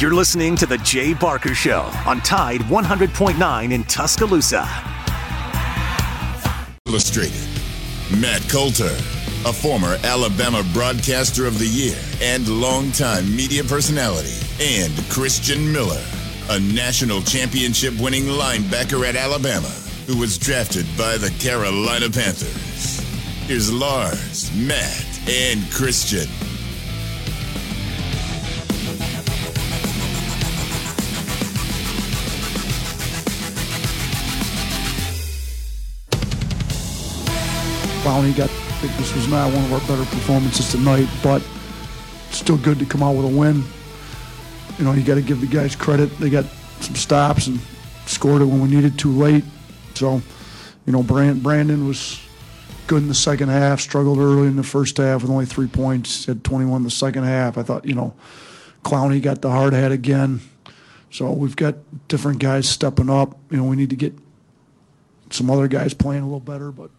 You're listening to The Jay Barker Show on Tide 100.9 in Tuscaloosa. Illustrated. Matt Coulter, a former Alabama Broadcaster of the Year and longtime media personality, and Christian Miller, a national championship winning linebacker at Alabama who was drafted by the Carolina Panthers. Here's Lars, Matt, and Christian. Clowney got, I think this was not one of our better performances tonight, but still good to come out with a win. You know, you got to give the guys credit. They got some stops and scored it when we needed too late. So, you know, Brandon was good in the second half, struggled early in the first half with only three points, had 21 in the second half. I thought, you know, Clowney got the hard hat again. So we've got different guys stepping up. You know, we need to get some other guys playing a little better, but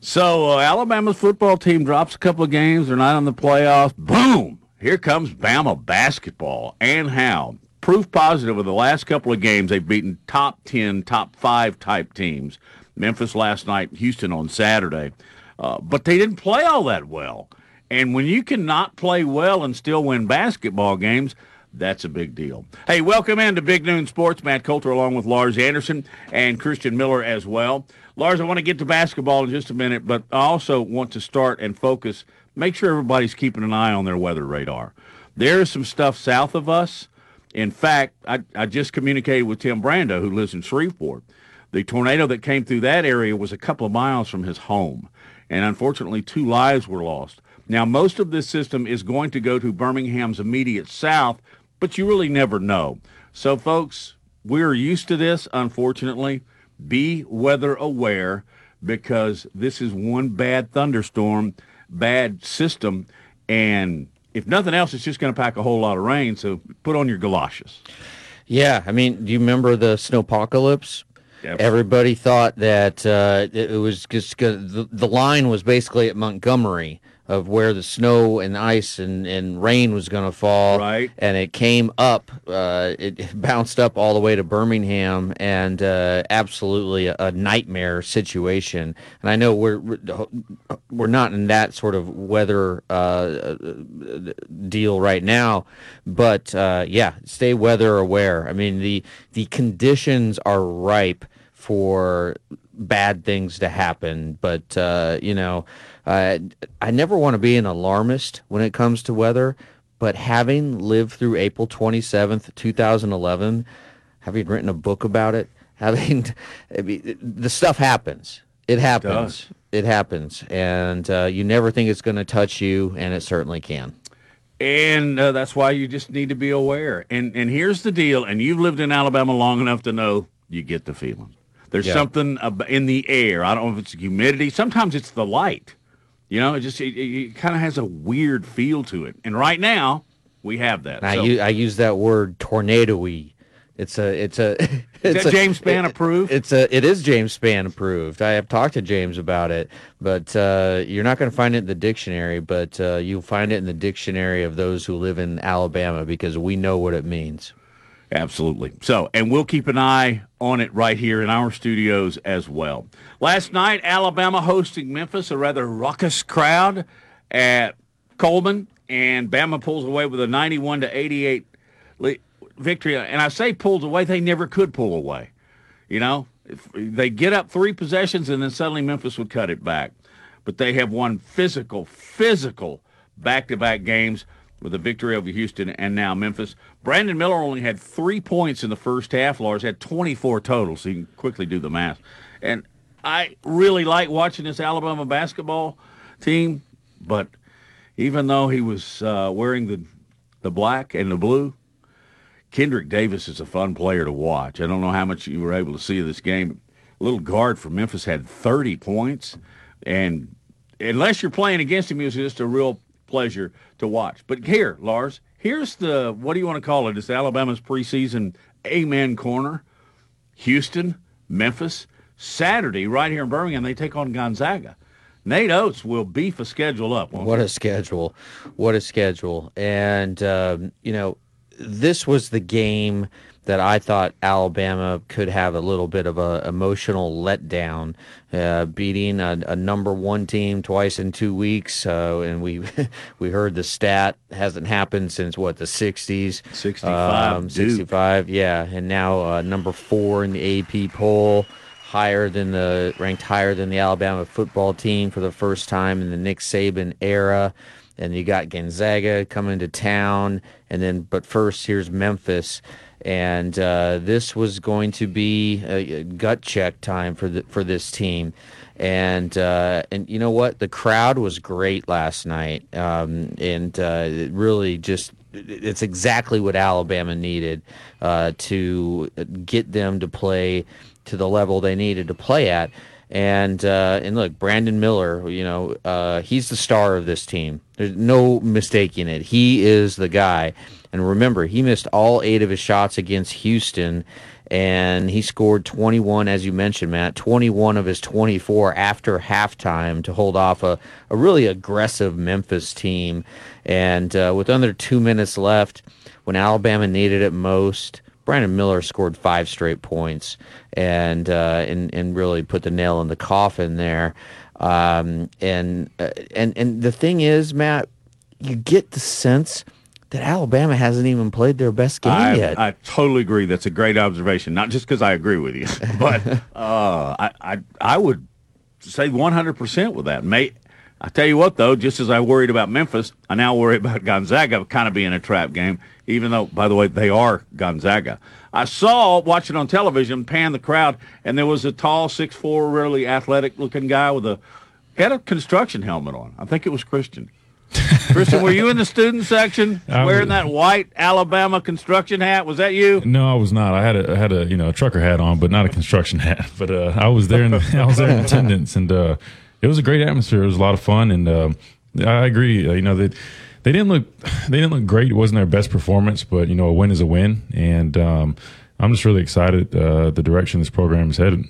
so uh, Alabama's football team drops a couple of games. They're not in the playoffs. Boom! Here comes Bama basketball. And how? Proof positive of the last couple of games, they've beaten top 10, top 5 type teams. Memphis last night, Houston on Saturday. Uh, but they didn't play all that well. And when you cannot play well and still win basketball games, that's a big deal. Hey, welcome into Big Noon Sports. Matt Coulter along with Lars Anderson and Christian Miller as well. Lars, I want to get to basketball in just a minute, but I also want to start and focus, make sure everybody's keeping an eye on their weather radar. There is some stuff south of us. In fact, I, I just communicated with Tim Brando, who lives in Shreveport. The tornado that came through that area was a couple of miles from his home, and unfortunately, two lives were lost. Now, most of this system is going to go to Birmingham's immediate south, but you really never know. So, folks, we're used to this, unfortunately. Be weather aware because this is one bad thunderstorm, bad system, and if nothing else, it's just going to pack a whole lot of rain. So put on your galoshes. Yeah, I mean, do you remember the snowpocalypse? Yep. Everybody thought that uh, it was just the, the line was basically at Montgomery of where the snow and ice and, and rain was going to fall. Right. And it came up, uh, it bounced up all the way to Birmingham and uh, absolutely a, a, nightmare situation. And I know we're, we're not in that sort of weather uh, deal right now, but uh, yeah, stay weather aware. I mean, the, the conditions are ripe for bad things to happen, but, uh, you know, uh, I never want to be an alarmist when it comes to weather, but having lived through April 27th, 2011, having written a book about it, having I mean, the stuff happens. It happens. It, it happens, and uh, you never think it's going to touch you, and it certainly can. And uh, that's why you just need to be aware. And and here's the deal. And you've lived in Alabama long enough to know you get the feeling. There's yeah. something in the air. I don't know if it's humidity. Sometimes it's the light. You know, it just it, it kind of has a weird feel to it. And right now, we have that. I, use, I use that word tornado-y. It's a it's a it's a, James Spann approved. It's a it is James Spann approved. I have talked to James about it, but uh, you're not going to find it in the dictionary. But uh, you'll find it in the dictionary of those who live in Alabama because we know what it means. Absolutely. So, and we'll keep an eye on it right here in our studios as well. Last night, Alabama hosting Memphis, a rather raucous crowd at Coleman, and Bama pulls away with a 91 to 88 victory. And I say pulls away, they never could pull away. You know, they get up three possessions, and then suddenly Memphis would cut it back. But they have won physical, physical back to back games with a victory over Houston and now Memphis. Brandon Miller only had three points in the first half. Lars had 24 total, so you can quickly do the math. And I really like watching this Alabama basketball team, but even though he was uh, wearing the the black and the blue, Kendrick Davis is a fun player to watch. I don't know how much you were able to see of this game. A little guard for Memphis had 30 points, and unless you're playing against him, he was just a real pleasure to watch. But here, Lars, here's the what do you want to call it? It's Alabama's preseason Amen corner. Houston, Memphis, Saturday right here in Birmingham. They take on Gonzaga. Nate Oats will beef a schedule up. What a schedule! What a schedule! And um, you know, this was the game that I thought Alabama could have a little bit of a emotional letdown, uh, beating a, a, number one team twice in two weeks. Uh, and we we heard the stat hasn't happened since what the '60s, 65, um, 65, yeah. And now uh, number four in the AP poll, higher than the ranked higher than the Alabama football team for the first time in the Nick Saban era. And you got Gonzaga coming to town, and then but first here's Memphis and uh, this was going to be a, gut check time for the, for this team. And uh, and you know what, the crowd was great last night, um, and uh, it really just it's exactly what Alabama needed uh, to get them to play to the level they needed to play at. And uh, and look, Brandon Miller, you know, uh, he's the star of this team. There's no mistaking it. He is the guy. And remember, he missed all eight of his shots against Houston, and he scored 21, as you mentioned, Matt, 21 of his 24 after halftime to hold off a, a really aggressive Memphis team. And uh, with under two minutes left, when Alabama needed it most, Brandon Miller scored five straight points and uh, and and really put the nail in the coffin there. Um, and uh, and and the thing is, Matt, you get the sense that Alabama hasn't even played their best game I, yet. I totally agree. That's a great observation. Not just because I agree with you, but uh, I, I I would say 100 percent with that. May I tell you what though, just as I worried about Memphis, I now worry about Gonzaga kind of being a trap game. Even though, by the way, they are Gonzaga. I saw watching on television, pan the crowd, and there was a tall, six four, really athletic looking guy with a had a construction helmet on. I think it was Christian Christian, were you in the student section I wearing was, that white Alabama construction hat? Was that you? No, I was not. I had a I had a you know a trucker hat on, but not a construction hat. But uh, I was there in I was there in attendance, and uh, it was a great atmosphere. It was a lot of fun, and uh, I agree. Uh, you know they they didn't look they didn't look great. It wasn't their best performance, but you know a win is a win, and um, I'm just really excited uh, the direction this program is headed.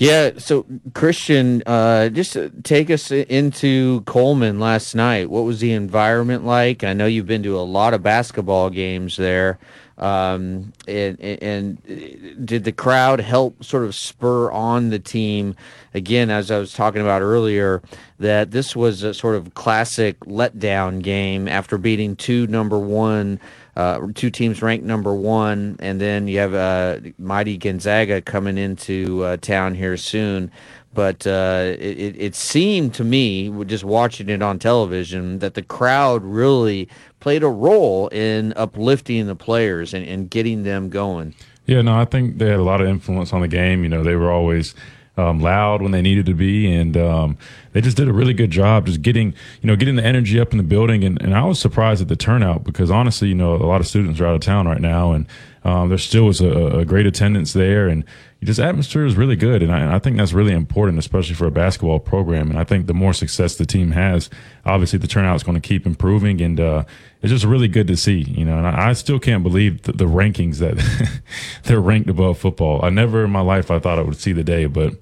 Yeah, so Christian, uh, just take us into Coleman last night. What was the environment like? I know you've been to a lot of basketball games there. Um, and, and did the crowd help sort of spur on the team? Again, as I was talking about earlier, that this was a sort of classic letdown game after beating two number one uh, two teams ranked number one, and then you have uh, mighty Gonzaga coming into uh, town here soon. But uh, it, it seemed to me, just watching it on television, that the crowd really played a role in uplifting the players and, and getting them going. Yeah, no, I think they had a lot of influence on the game. You know, they were always um, loud when they needed to be, and um, they just did a really good job just getting you know getting the energy up in the building. And, and I was surprised at the turnout because honestly, you know, a lot of students are out of town right now, and um, there still was a, a, great attendance there, and just atmosphere is really good, and I, and I, think that's really important, especially for a basketball program. And I think the more success the team has, obviously the turnout is going to keep improving, and uh, it's just really good to see. You know, and I, I still can't believe the, the rankings that they're ranked above football. I never in my life I thought I would see the day, but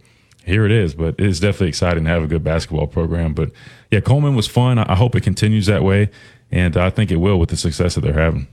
here it is. But it's definitely exciting to have a good basketball program. But yeah, Coleman was fun. I hope it continues that way, and I think it will with the success that they're having.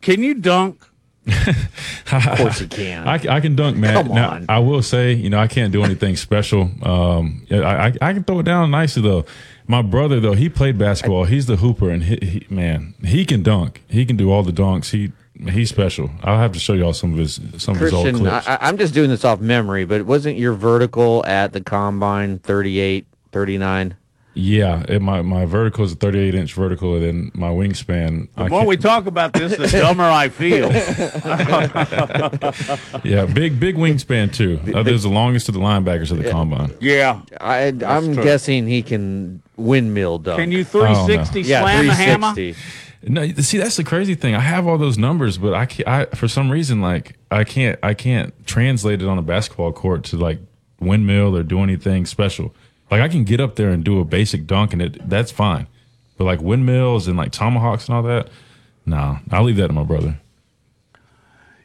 Can you dunk? Of course you can. I, I can dunk, man. Come on. Now, I will say, you know, I can't do anything special. Um, I, I, I can throw it down nicely though. My brother though, he played basketball. He's the hooper, and he, he, man, he can dunk. He can do all the dunks. He He's special. I'll have to show y'all some of his some Christian, of his old clips. I, am just doing this off memory, but wasn't your vertical at the combine 38, 39? Yeah, it, my my vertical is a 38 inch vertical, and then my wingspan. The I more we talk about this, the dumber I feel. yeah, big big wingspan too. Uh, there's the longest of the linebackers of the combine. Yeah, I, am guessing he can windmill dunk. Can you 360 oh, no. slam yeah, 360. a hammer? No, see that's the crazy thing. I have all those numbers, but I, can't, I for some reason like I can't I can't translate it on a basketball court to like windmill or do anything special. Like I can get up there and do a basic dunk and it that's fine, but like windmills and like tomahawks and all that, no, I'll leave that to my brother.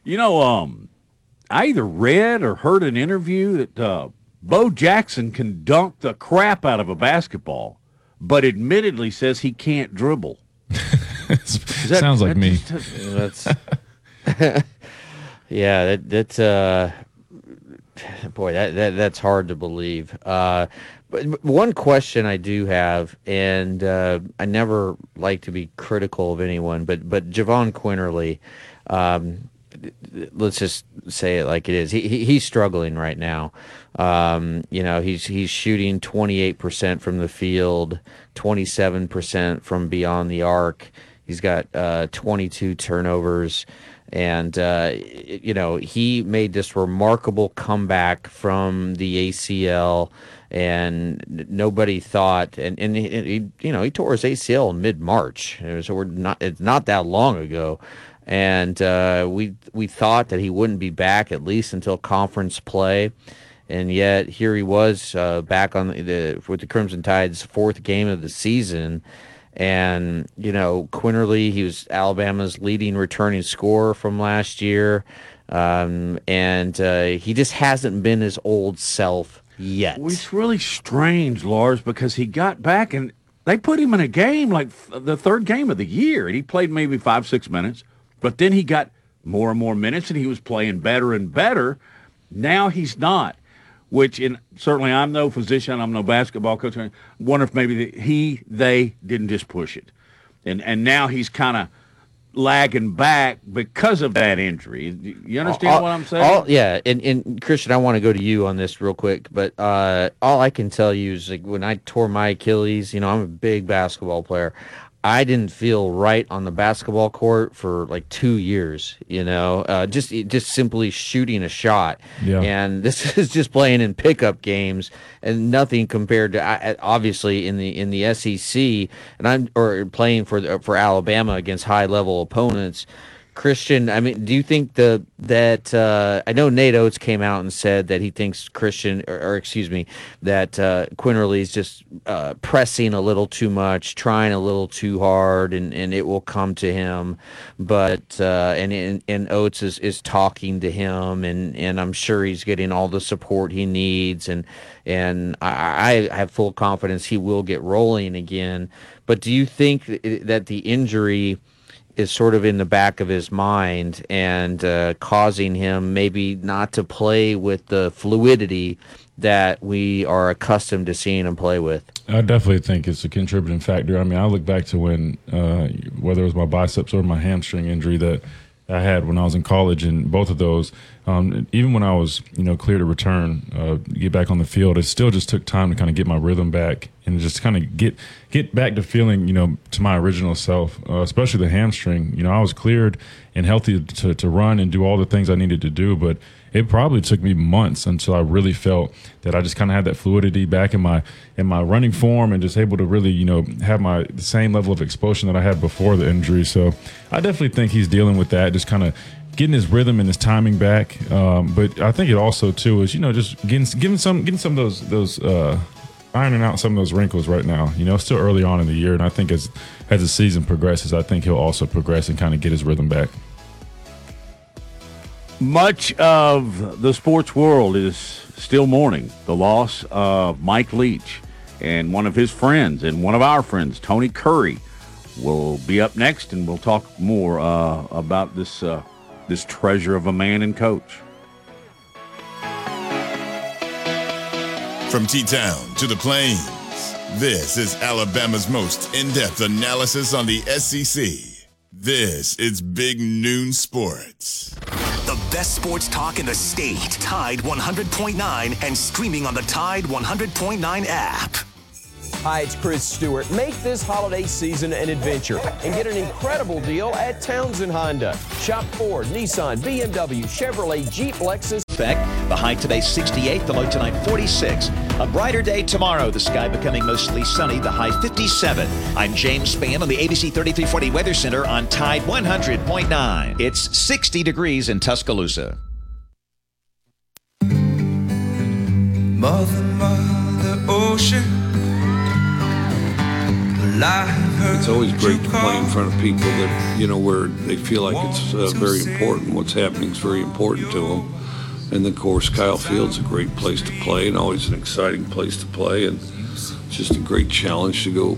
You know, um, I either read or heard an interview that uh, Bo Jackson can dunk the crap out of a basketball but admittedly says he can't dribble. that, Sounds like me. That's yeah. That that's uh, boy, that, that that's hard to believe. Uh, but one question I do have, and uh, I never like to be critical of anyone, but but Jahvon Quinerly, um, let's just say it like it is. He, he he's struggling right now. Um, you know, he's he's shooting 28% from the field, 27% from beyond the arc. He's got uh, 22 turnovers. And, uh, you know, he made this remarkable comeback from the ACL, and nobody thought, and, and he, he you know, he tore his ACL in mid March. So we're not, it's not that long ago. And uh, we, we thought that he wouldn't be back at least until conference play and yet here he was uh, back on the, with the Crimson Tide's fourth game of the season, and, you know, Quinerly, he was Alabama's leading returning scorer from last year. Um, and uh, he just hasn't been his old self yet. Well, it's really strange, Lars, because he got back and they put him in a game like the third game of the year, and he played maybe five, six minutes. But then he got more and more minutes, and he was playing better and better. Now he's not which in certainly I'm no physician, I'm no basketball coach. I wonder if maybe the, he they didn't just push it, and and now he's kind of lagging back because of that injury. You understand all, what I'm saying? All, yeah, and, and Christian, I want to go to you on this real quick, but uh, all I can tell you is like when I tore my Achilles, you know, I'm a big basketball player. I didn't feel right on the basketball court for like two years, you know, uh, just just simply shooting a shot. Yeah. And this is just playing in pickup games and nothing compared to obviously in the in the SEC and I'm or playing for for Alabama against high level opponents. Christian, I mean, do you think the that uh, I know Nate Oats came out and said that he thinks Christian, or, or excuse me, that uh, Quinerly is just uh, pressing a little too much, trying a little too hard, and, and it will come to him. But uh, and, and Oats is, is talking to him, and, and I'm sure he's getting all the support he needs, and and I, I have full confidence he will get rolling again. But do you think that the injury? Is sort of in the back of his mind and uh, causing him maybe not to play with the fluidity that we are accustomed to seeing him play with. I definitely think it's a contributing factor. I mean, I look back to when, uh, whether it was my biceps or my hamstring injury that I had when I was in college, and both of those, um, even when I was, you know, clear to return, uh, get back on the field, it still just took time to kind of get my rhythm back and just kind of get get back to feeling, you know, to my original self. Uh, especially the hamstring. You know, I was cleared and healthy to to run and do all the things I needed to do, but it probably took me months until I really felt that I just kind of had that fluidity back in my in my running form and just able to really you know have my the same level of exposure that I had before the injury. So I definitely think he's dealing with that, just kind of getting his rhythm and his timing back. Um, but I think it also too is you know just getting getting some getting some of those those. Uh, ironing out some of those wrinkles right now. You know, still early on in the year, and I think as as the season progresses, I think he'll also progress and kind of get his rhythm back much of the sports world is still mourning the loss of Mike Leach and one of his friends and one of our friends, Tony Kurre, will be up next, and we'll talk more uh, about this uh, this treasure of a man and coach. From T-Town to the Plains, this is Alabama's most in-depth analysis on the SEC. This is Big Noon Sports. The best sports talk in the state. Tide 100.9 and streaming on the Tide 100.9 app. Hi, it's Chris Stewart. Make this holiday season an adventure and get an incredible deal at Townsend Honda. Shop Ford, Nissan, BMW, Chevrolet, Jeep, Lexus. The high today 68, the low tonight 46. A brighter day tomorrow, the sky becoming mostly sunny, the high 57. I'm James Spann on the ABC 3340 Weather Center on Tide 100.9. It's 60 degrees in Tuscaloosa. Mother, mother, ocean it's always great to play in front of people that, you know, where they feel like it's uh, very important. What's happening is very important to them. And of course, Kyle Field's a great place to play and always an exciting place to play. And it's just a great challenge to go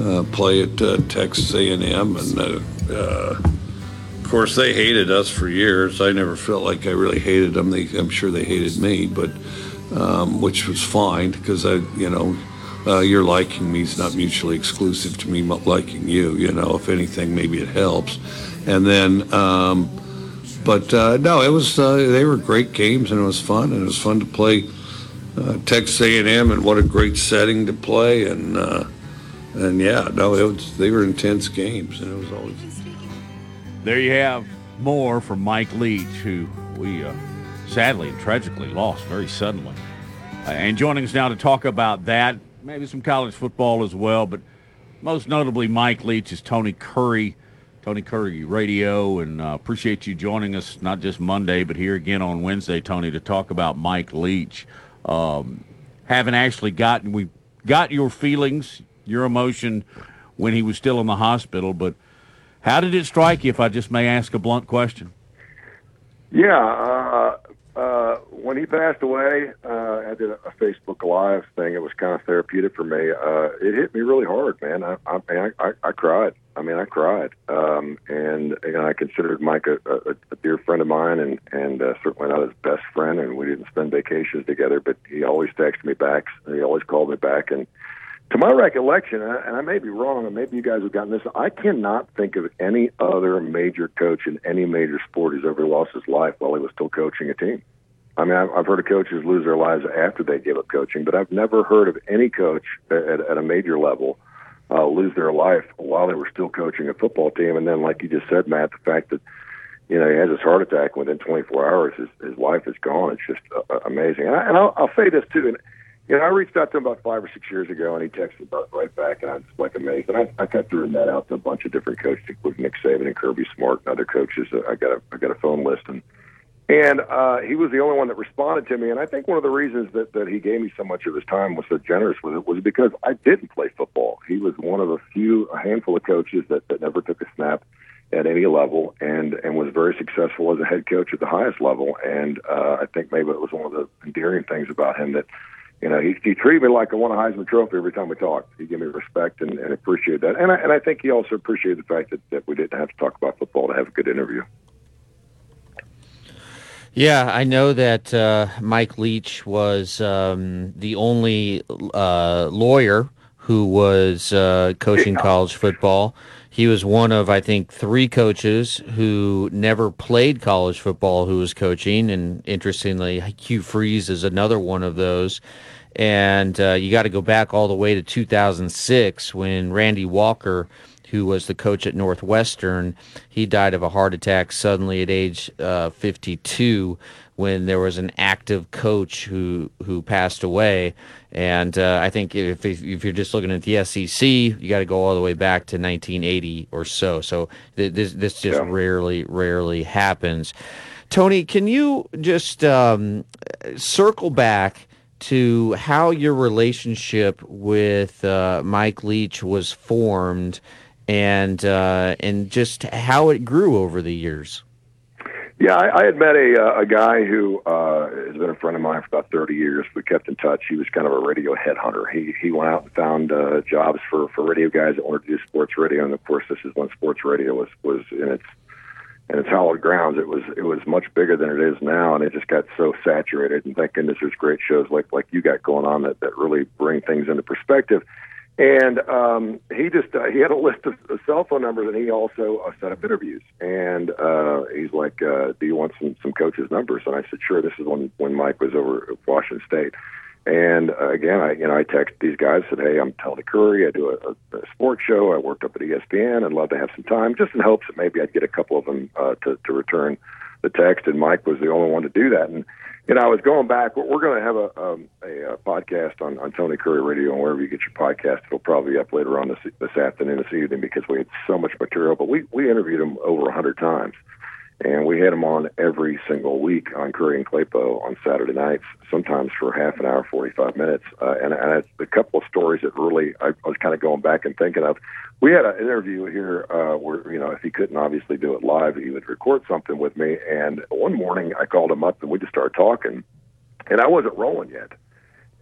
uh, play at uh, Texas A&M, and uh, uh, of course they hated us for years. I never felt like I really hated them. They, I'm sure they hated me, but um, which was fine because I, you know, uh, your liking me is not mutually exclusive to me liking you. You know, if anything, maybe it helps. And then, um, but uh, no, it was uh, they were great games and it was fun and it was fun to play uh, Texas A&M and what a great setting to play and uh, and yeah, no, it was they were intense games and it was always. There you have more from Mike Leach, who we uh, sadly and tragically lost very suddenly. and joining us now to talk about that maybe some college football as well, but most notably Mike Leach is Tony Kurre, Tony Kurre Radio, and uh, appreciate you joining us not just Monday, but here again on Wednesday, Tony, to talk about Mike Leach. Um, haven't actually gotten we got your feelings, your emotion when he was still in the hospital, but how did it strike you? If I just may ask a blunt question. Yeah, uh, uh, when he passed away, uh, I did a, Facebook Live thing. It was kind of therapeutic for me. Uh, it hit me really hard, man. I, I, I, I, cried. I mean, I cried, um, and you know, I considered Mike a, a, a dear friend of mine, and and uh, certainly not his best friend. And we didn't spend vacations together, but he always texted me back. He always called me back, and to my recollection, and I may be wrong, and maybe you guys have gotten this, I cannot think of any other major coach in any major sport who's ever lost his life while he was still coaching a team. I mean, I've heard of coaches lose their lives after they give up coaching, but I've never heard of any coach at, at a major level uh, lose their life while they were still coaching a football team. And then, like you just said, Matt, the fact that you know he has his heart attack within 24 hours, his, his life is gone. It's just uh, amazing. And, I, and I'll, I'll say this too. And, you know, I reached out to him about five or six years ago, and he texted right back, and I was like amazed. And I, I kept throwing that out to a bunch of different coaches, including Nick Saban and Kirby Smart and other coaches. I got a I got a phone list, and and uh, he was the only one that responded to me. And I think one of the reasons that that he gave me so much of his time was so generous with it was because I didn't play football. He was one of a few, a handful of coaches that that never took a snap at any level and and was very successful as a head coach at the highest level. And uh, I think maybe it was one of the endearing things about him that you know, he, he treated me like I won a Heisman Trophy every time we talked. He gave me respect and, and appreciated that. And I, and I think he also appreciated the fact that, that we didn't have to talk about football to have a good interview. Yeah, I know that uh, Mike Leach was um, the only uh, lawyer who was uh, coaching college football. He was one of, I think, three coaches who never played college football who was coaching. And interestingly, Hugh Freeze is another one of those and uh, you got to go back all the way to 2006 when Randy Walker, who was the coach at Northwestern, he died of a heart attack suddenly at age uh, 52 when there was an active coach who who passed away. And uh, I think if, if, if you're just looking at the SEC, you got to go all the way back to 1980 or so. So th- this this just yeah. rarely rarely happens. Tony, can you just um, circle back? To how your relationship with uh, Mike Leach was formed and uh, and just how it grew over the years. Yeah, I, I had met a uh, a guy who uh, has been a friend of mine for about thirty years. We kept in touch. He was kind of a radio headhunter. He he went out and found uh, jobs for for radio guys that wanted to do sports radio, and of course, this is when sports radio was was in its and its hallowed grounds. It was it was much bigger than it is now, and it just got so saturated. And thank goodness there's great shows like like you got going on that that really bring things into perspective. And um, he just uh, he had a list of, of cell phone numbers, and he also uh, set up interviews. And uh, he's like, uh, "Do you want some some coaches' numbers?" And I said, "Sure." This is when when Mike was over at Washington State. And uh, again, I you know I texted these guys said, "Hey, I'm Tony Kurre. I do a, a, a sports show. I worked up at ESPN. I'd love to have some time, just in hopes that maybe I'd get a couple of them uh, to to return the text." And Mike was the only one to do that. And you know, I was going back. We're, we're going to have a, um, a, a podcast on, on Tony Kurre Radio and wherever you get your podcast. It'll probably be up later on this this afternoon, this evening, because we had so much material. But we we interviewed him over a hundred times and we had him on every single week on Kurre and Claypo on Saturday nights, sometimes for half an hour, 45 minutes. Uh, and, and a couple of stories that really I, I was kind of going back and thinking of. We had an interview here uh, where, you know, if he couldn't obviously do it live, he would record something with me. And one morning I called him up and we just started talking, and I wasn't rolling yet.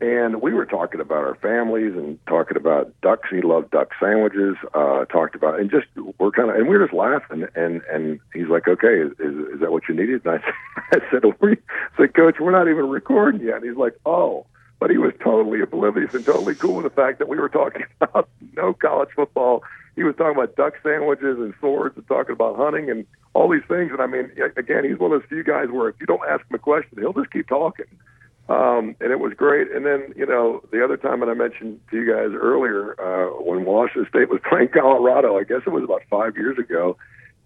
And we were talking about our families and talking about ducks. He loved duck sandwiches. Uh, talked about and just we're kind of and we were just laughing. And and he's like, "Okay, is is that what you needed?" And I said, "I said, we, I said, Coach, we're not even recording yet." And he's like, "Oh." But he was totally oblivious and totally cool with the fact that we were talking about no college football. He was talking about duck sandwiches and swords and talking about hunting and all these things. And I mean, again, he's one of those few guys where if you don't ask him a question, he'll just keep talking. Um, and it was great. And then, you know, the other time that I mentioned to you guys earlier, uh, when Washington State was playing Colorado, I guess it was about five years ago,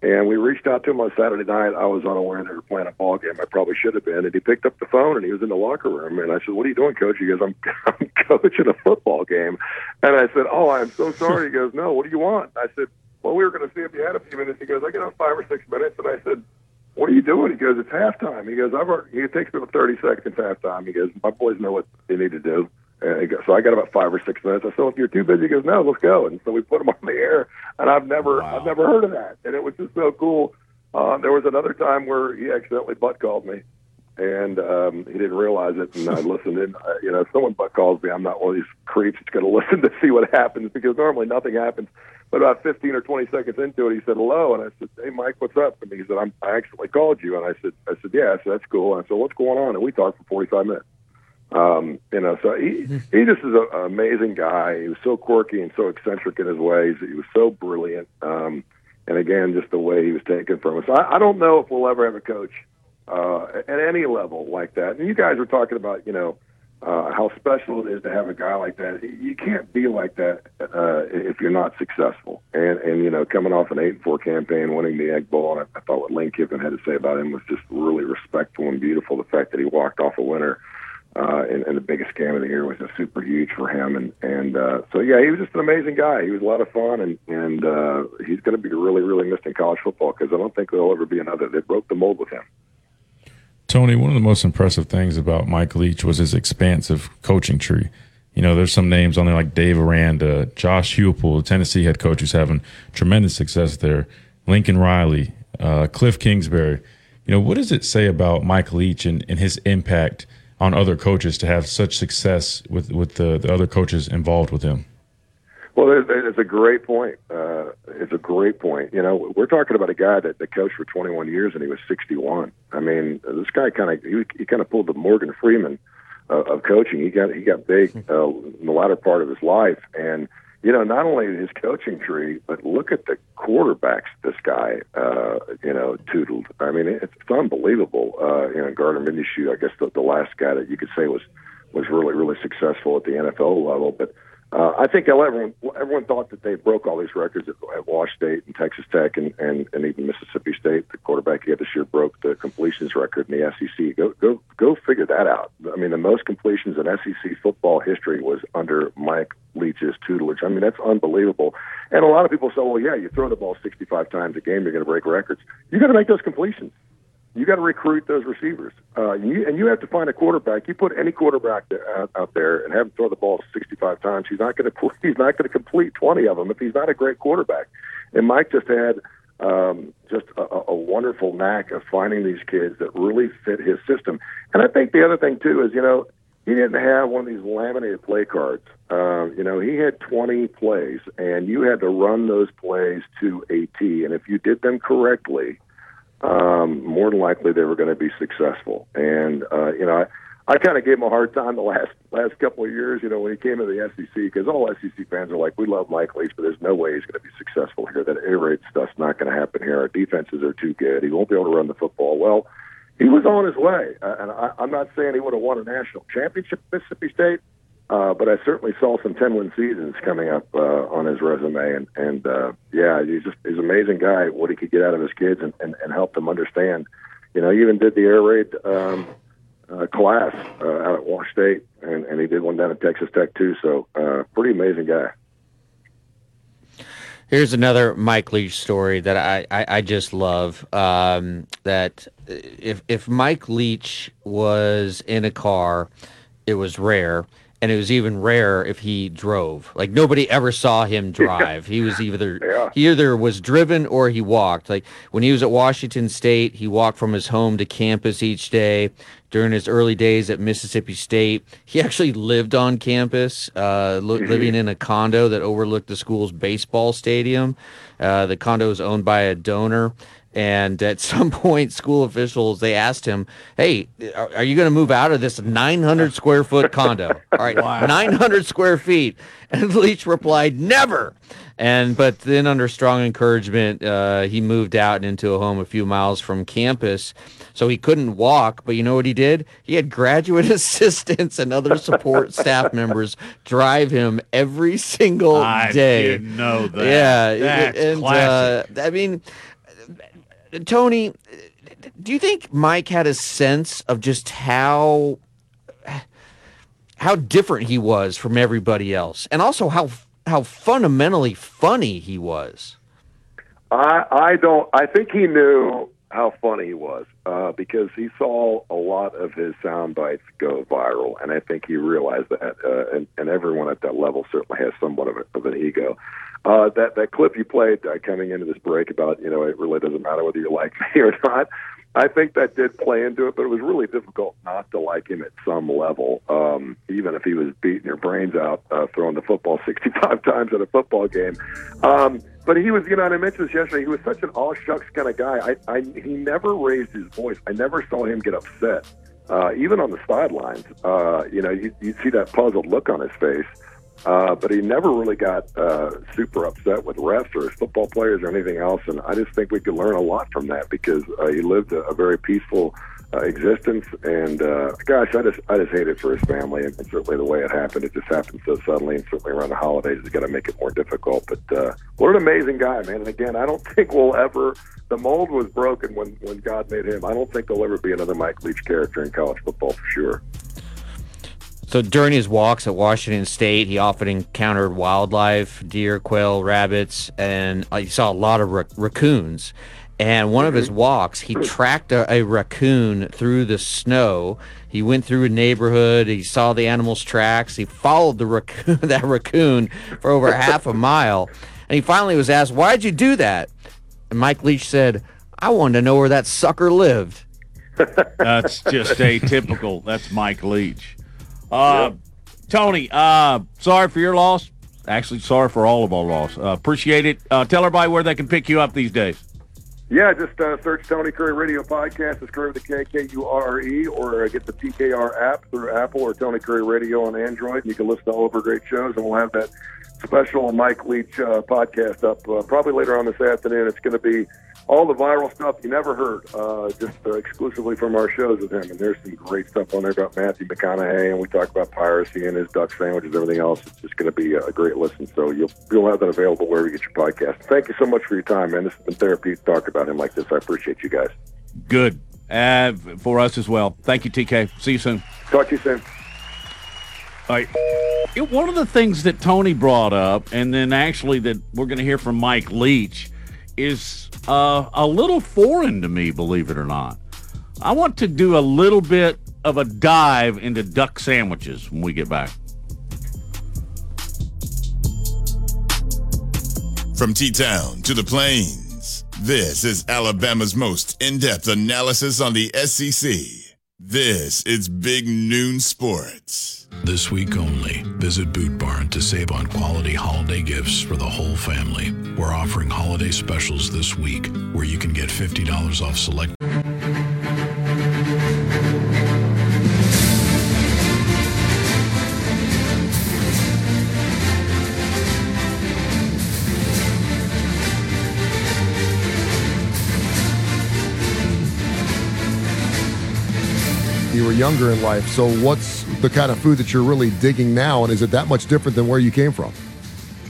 and we reached out to him on Saturday night. I was unaware they were playing a ball game. I probably should have been. And he picked up the phone and he was in the locker room. And I said, "What are you doing, coach?" He goes, "I'm, I'm coaching a football game." And I said, "Oh, I'm so sorry." He goes, "No, what do you want?" I said, "Well, we were going to see if you had a few minutes." He goes, "I get on five or six minutes." And I said, what are you doing? He goes, it's halftime. He goes, I've already, he takes about 30 seconds halftime. He goes, my boys know what they need to do. And he goes, so I got about five or six minutes. I said, if you're too busy, he goes, no, let's go. And so we put him on the air, and I've never, wow. I've never heard of that. And it was just so cool. Uh, there was another time where he accidentally butt called me, and um, he didn't realize it. And I listened in. Uh, you know, if someone butt calls me, I'm not one of these creeps that's going to listen to see what happens because normally nothing happens. But about 15 or 20 seconds into it, he said hello, and I said, "Hey, Mike, what's up?" And he said, I'm, "I actually called you." And I said, "I said, yeah." I said, "That's cool." And I said, "What's going on?" And we talked for 45 minutes. Um, you know, so he he just is an amazing guy. He was so quirky and so eccentric in his ways. He was so brilliant. Um, and again, just the way he was taken from us. I, I don't know if we'll ever have a coach uh, at any level like that. And you guys were talking about, you know, uh, how special it is to have a guy like that. You can't be like that uh, if you're not successful. And and you know, coming off an eight and four campaign, winning the Egg Bowl, and I, I thought what Lane Kiffin had to say about him was just really respectful and beautiful. The fact that he walked off a winner. Uh, and, and the biggest game of the year was just super huge for him, and and uh, so yeah, he was just an amazing guy. He was a lot of fun, and and uh, he's going to be really really missed in college football because I don't think there'll ever be another that broke the mold with him. Tony, one of the most impressive things about Mike Leach was his expansive coaching tree. You know, there's some names on there like Dave Aranda, Josh Heupel, the Tennessee head coach who's having tremendous success there, Lincoln Riley, uh, Cliff Kingsbury. You know, what does it say about Mike Leach and, and his impact on other coaches to have such success with, with the, the other coaches involved with him? Well, it's a great point. Uh, it's a great point. You know, we're talking about a guy that, that coached for 21 years and he was 61. I mean, this guy kind of he, he kind of pulled the Morgan Freeman uh, of coaching. He got he got big uh, in the latter part of his life, and you know, not only his coaching tree, but look at the quarterbacks this guy, uh, you know, tuteled. I mean, it's, it's unbelievable. Uh, you know, Gardner Minshew, I guess the, the last guy that you could say was was really really successful at the NFL level, but uh, I think everyone everyone thought that they broke all these records at, at Wash State and Texas Tech and, and, and even Mississippi State. The quarterback he had this year broke the completions record in the SEC. Go go go figure that out. I mean, the most completions in SEC football history was under Mike Leach's tutelage. I mean, that's unbelievable. And a lot of people say, "Well, yeah, you throw the ball 65 times a game, you're going to break records. You got to make those completions." You got to recruit those receivers. Uh, and, you, and you have to find a quarterback. You put any quarterback out, out there and have him throw the ball 65 times. He's not going to he's not going to complete 20 of them if he's not a great quarterback. And Mike just had um, just a, a wonderful knack of finding these kids that really fit his system. And I think the other thing too is you know he didn't have one of these laminated play cards. Uh, you know, he had 20 plays, and you had to run those plays to a T. And if you did them correctly um, more than likely they were going to be successful. And uh, you know, I, I kind of gave him a hard time the last last couple of years. You know, when he came to the SEC, because all SEC fans are like, we love Mike Leach, but there's no way he's going to be successful here. That air raid stuff's not going to happen here. Our defenses are too good. He won't be able to run the football well. He was on his way, uh, and I, I'm not saying he would have won a national championship at Mississippi State. Uh, but I certainly saw some 10 win seasons coming up uh, on his resume. And, and uh, yeah, he's just he's an amazing guy, what he could get out of his kids and, and, and help them understand. You know, he even did the air raid um, uh, class uh, out at Wash State, and, and he did one down at Texas Tech, too. So, uh, pretty amazing guy. Here's another Mike Leach story that I, I, I just love. Um, that if if Mike Leach was in a car, it was rare and it was even rare if he drove. Like nobody ever saw him drive. he was either Yeah. he either was driven or he walked. Like when he was at Washington State, he walked from his home to campus each day. During his early days at Mississippi State, he actually lived on campus, uh, li- living in a condo that overlooked the school's baseball stadium. Uh, the condo was owned by a donor. And at some point, school officials they asked him, "Hey, are, are you going to move out of this 900 square foot condo? All right, 900 square feet." And Leach replied, "Never." And but then, under strong encouragement, uh, he moved out and into a home a few miles from campus. So he couldn't walk, but you know what he did? He had graduate assistants and other support staff members drive him every single I day. didn't know that. Yeah, That's and classic. Uh, I mean, Tony, do you think Mike had a sense of just how how different he was from everybody else, and also how how fundamentally funny he was? I I don't. I think he knew how funny he was uh, because he saw a lot of his sound bites go viral, and I think he realized that. Uh, and, and everyone at that level certainly has somewhat of, a, of an ego. Uh, that that clip you played uh, coming into this break about you know it really doesn't matter whether you like me or not. I think that did play into it, but it was really difficult not to like him at some level, um, even if he was beating your brains out uh, throwing the football 65 times at a football game. Um, but he was, you know, and I mentioned this yesterday. He was such an all shucks kind of guy. I, I, he never raised his voice. I never saw him get upset, uh, even on the sidelines. Uh, you know, you, you see that puzzled look on his face. Uh, but he never really got uh, super upset with refs or football players or anything else. And I just think we could learn a lot from that because uh, he lived a, a very peaceful uh, existence. And uh, gosh, I just I just hate it for his family and, and certainly the way it happened. It just happened so suddenly, and certainly around the holidays, it's to make it more difficult. But uh, what an amazing guy, man! And again, I don't think we'll ever. The mold was broken when when God made him. I don't think there'll ever be another Mike Leach character in college football for sure. So during his walks at Washington State, he often encountered wildlife, deer, quail, rabbits, and uh, he saw a lot of rac- raccoons. And one of his walks, he tracked a, a raccoon through the snow. He went through a neighborhood. He saw the animal's tracks. He followed the raccoon, that raccoon for over half a mile. And he finally was asked, "Why'd you do that?" And Mike Leach said, "I wanted to know where that sucker lived." That's just atypical. That's Mike Leach. Uh, Tony, uh, sorry for your loss. Actually, sorry for all of our loss. Uh, appreciate it. Uh, tell everybody where they can pick you up these days. Yeah, just uh, search Tony Kurre Radio Podcast. It's Kurre with the K K U R R E, or uh, get the TKR app through Apple or Tony Kurre Radio on Android. You can listen to all of our great shows, and we'll have that special Mike Leach uh, podcast up uh, probably later on this afternoon. It's going to be all the viral stuff you never heard, uh, just uh, exclusively from our shows with him. And there's some great stuff on there about Matthew McConaughey, and we talk about piracy and his duck sandwiches, and everything else. It's just going to be a great listen. So you'll you'll have that available wherever you get your podcast. Thank you so much for your time, man. This has been therapy to talk about him like this. I appreciate you guys. Good. Uh, for us as well. Thank you, TK. See you soon. Talk to you soon. All right. It, one of the things that Tony brought up, and then actually that we're going to hear from Mike Leach, is uh, a little foreign to me, believe it or not. I want to do a little bit of a dive into duck sandwiches when we get back. From T Town to the Plains, this is Alabama's most in depth analysis on the SEC. This is Big Noon Sports. This week only, visit Boot Barn to save on quality holiday gifts for the whole family. We're offering holiday specials this week where you can get $50 off select. You were younger in life, so what's the kind of food that you're really digging now, and is it that much different than where you came from?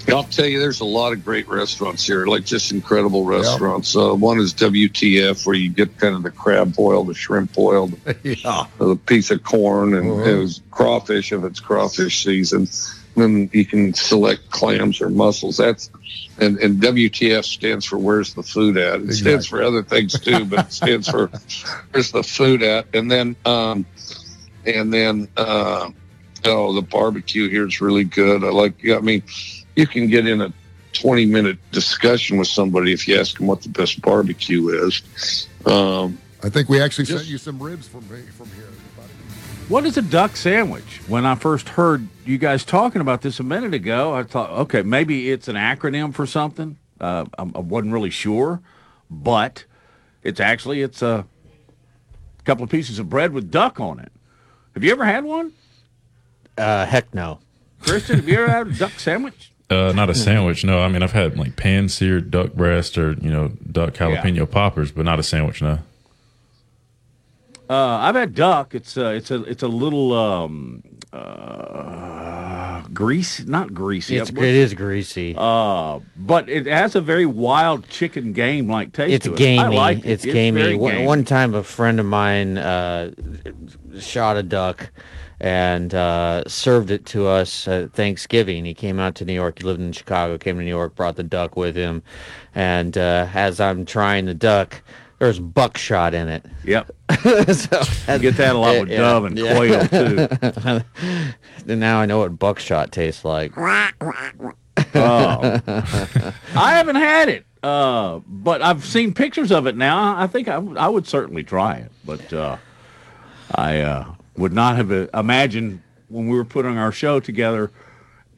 I'll tell you, there's a lot of great restaurants here, like just incredible restaurants. Uh, one is WTF, where you get kind of the crab boiled, the shrimp boiled, yeah. a piece of corn, and Uh-huh. it was crawfish if it's crawfish season. Then you can select clams or mussels. That's and, and WTF stands for Where's the Food At? It stands for other things too, but it stands for Where's the Food At? And then um, and then uh, oh, the barbecue here is really good. I like. I mean, you can get in a 20 minute discussion with somebody if you ask them what the best barbecue is. Um, I think we actually sent you some ribs from from here. What is a duck sandwich? When I first heard you guys talking about this a minute ago, I thought, okay, maybe it's an acronym for something. Uh, I, I wasn't really sure, but it's actually it's a couple of pieces of bread with duck on it. Have you ever had one? Uh, heck no. Christian, have you ever had a duck sandwich? Uh, not a sandwich. No, I mean I've had like pan seared duck breast or you know duck jalapeno poppers, but not a sandwich. No. Uh, I've had duck. It's uh, it's a it's a little um, uh, greasy, not greasy. It's, it is greasy. Uh, but it has a very wild chicken game like taste. It's it. gamey. I like it. It's, gamey. very One, one time, a friend of mine uh, shot a duck and uh, served it to us at Thanksgiving. He came out to New York. He lived in Chicago. Came to New York, brought the duck with him, and uh, as I'm trying the duck, there's buckshot in it. Yep. so, You get that a lot with dove and quail, too. and now I know what buckshot tastes like. Oh. I haven't had it, uh, but I've seen pictures of it now. I think I, w- I would certainly try it, but uh, I uh, would not have uh, imagined when we were putting our show together.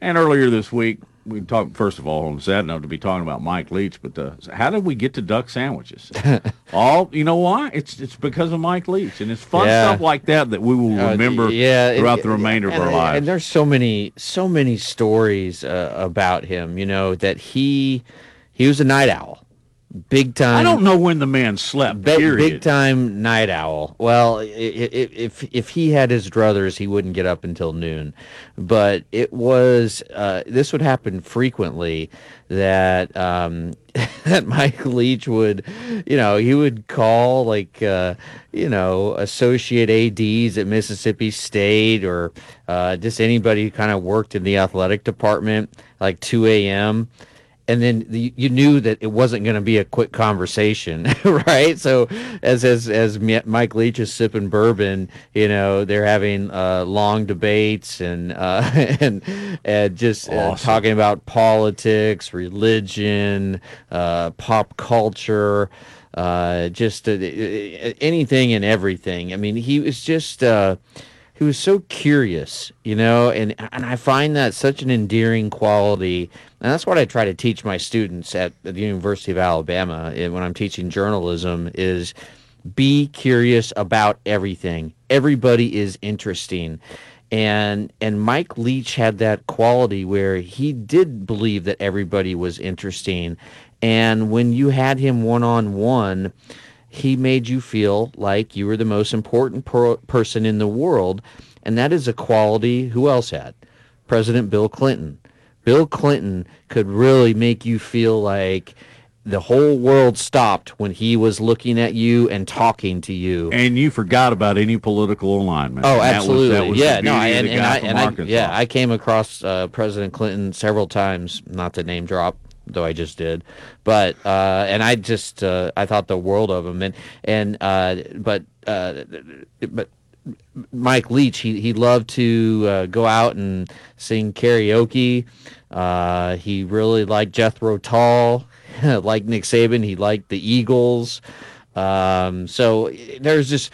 And earlier this week, we talk first of all I'm sad enough to be talking about Mike Leach, but uh, how did we get to duck sandwiches? all you know why? It's it's because of Mike Leach, and it's fun Yeah. stuff like that that we will Uh, remember yeah, it- throughout the remainder and, of our lives. And there's so many, so many stories uh, about him. You know that he he was a night owl, big time. I don't know when the man slept. Big, period. big time night owl. Well, if if he had his druthers, he wouldn't get up until noon. But it was uh, this would happen frequently that um, that Mike Leach would, you know, he would call like uh, you know associate ads at Mississippi State or uh, just anybody who kind of worked in the athletic department, like two a.m and then the, you knew that it wasn't going to be a quick conversation, right? So as as as Mike Leach is sipping bourbon, you know, they're having uh, long debates and uh, and and just uh, talking about politics, religion, uh, pop culture. Uh, just uh, anything and everything. I mean, he was just he was so curious, you know, and and I find that such an endearing quality, and that's what I try to teach my students at the University of Alabama eh, when I'm teaching journalism is be curious about everything. Everybody is interesting. And and Mike Leach had that quality where he did believe that everybody was interesting. And when you had him one on one, he made you feel like you were the most important per- person in the world. And that is a quality who else had? President Bill Clinton. Bill Clinton could really make you feel like the whole world stopped when he was looking at you and talking to you. and you forgot about any political alignment. Oh, And that was- absolutely. that was yeah, no, beauty and, and I, and I, yeah, I came across uh, President Clinton several times, not to name drop, though I just did, but uh, and I just uh, I thought the world of him, and and uh, but uh, but Mike Leach, he he loved to uh, go out and sing karaoke. Uh, he really liked Jethro Tull, like Nick Saban. He liked the Eagles. Um, so there's just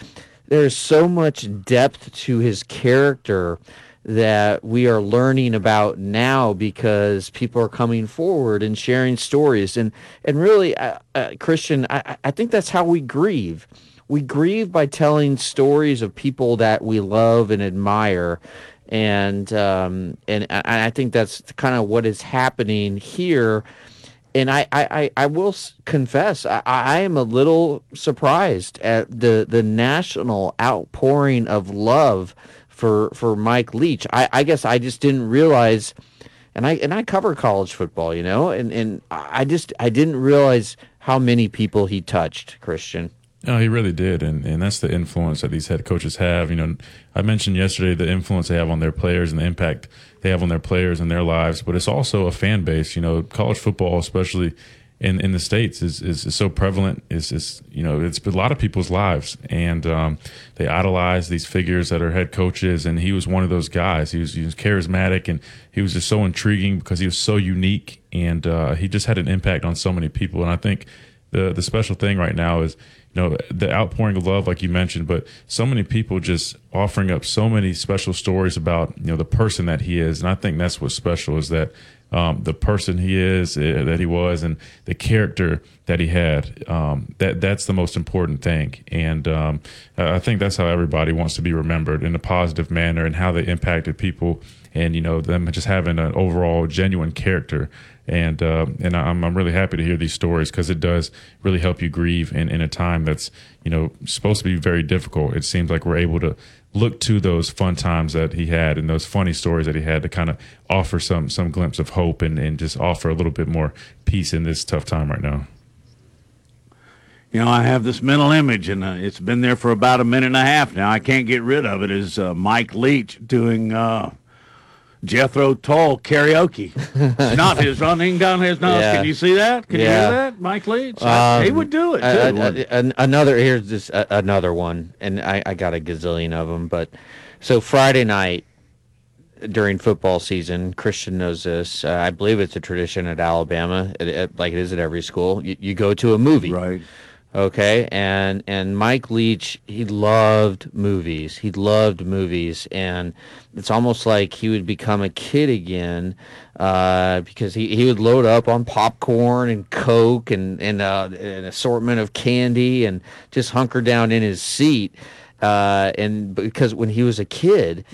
there's so much depth to his character that we are learning about now because people are coming forward and sharing stories. And and really uh, uh, Christian I, I think that's how we grieve. We grieve by telling stories of people that we love and admire. And um, and I, I think that's kind of what is happening here. And I, I, I- will confess, I, I am a little surprised at the, the national outpouring of love for for Mike Leach. I, I guess I just didn't realize, and I and I cover college football, you know, and, and I just I didn't realize how many people he touched, Christian. No, he really did, and and that's the influence that these head coaches have. You know, I mentioned yesterday the influence they have on their players and the impact they have on their players and their lives, but it's also a fan base. You know, college football, especially in, in the states is, is, is so prevalent. Is is you know it's a lot of people's lives, and um, they idolize these figures that are head coaches. And he was one of those guys. He was he was charismatic, and he was just so intriguing because he was so unique, and uh, he just had an impact on so many people. And I think the the special thing right now is you know the outpouring of love like you mentioned but so many people just offering up so many special stories about you know the person that he is and i think that's what's special is that um, the person he is uh, that he was and the character that he had. Um, that that's the most important thing. And um, i think that's how everybody wants to be remembered in a positive manner and how they impacted people and you know them just having an overall genuine character. And uh, and I'm I'm really happy to hear these stories because it does really help you grieve in, in a time that's you know supposed to be very difficult. It seems like we're able to look to those fun times that he had and those funny stories that he had to kind of offer some some glimpse of hope and and just offer a little bit more peace in this tough time right now. You know, I have this mental image, and uh, it's been there for about a minute and a half now. I can't get rid of it. Is uh, Mike Leach doing? Uh, Jethro Tull karaoke. It's not his running down his nose. Yeah. Can you see that? Can yeah. you hear that, Mike Leach? Um, he would do it too. another here's this another one, and I, I got a gazillion of them. But so Friday night during football season, Christian knows this. Uh, I believe it's a tradition at Alabama, it, it, like it is at every school. You, you go to a movie, right? Okay? And and mike leach he loved movies. He loved movies. And it's almost like he would become a kid again uh, because he, he would load up on popcorn and coke and and uh, an assortment of candy and just hunker down in his seat. Uh, and because when he was a kid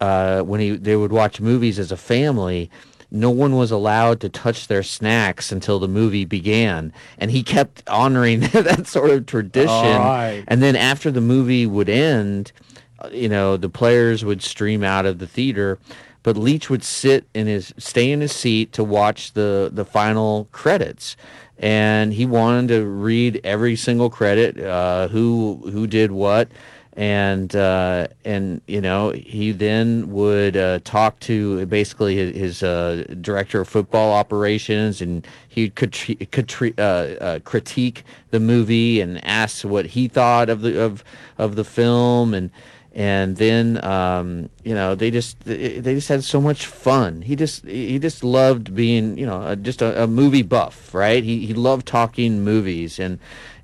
uh, when he they would watch movies as a family no one was allowed to touch their snacks until the movie began. And he kept honoring that sort of tradition. Right. And then after the movie would end, uh, you know, the players would stream out of the theater. But Leach would sit in his stay in his seat to watch the the final credits, and he wanted to read every single credit, uh, who who did what, and uh, and you know he then would uh, talk to basically his, his uh, director of football operations, and he could could uh, uh, critique the movie and ask what he thought of the of of the film, and and then um, you know they just they just had so much fun. He just he just loved being you know just a, a movie buff, right? He he loved talking movies and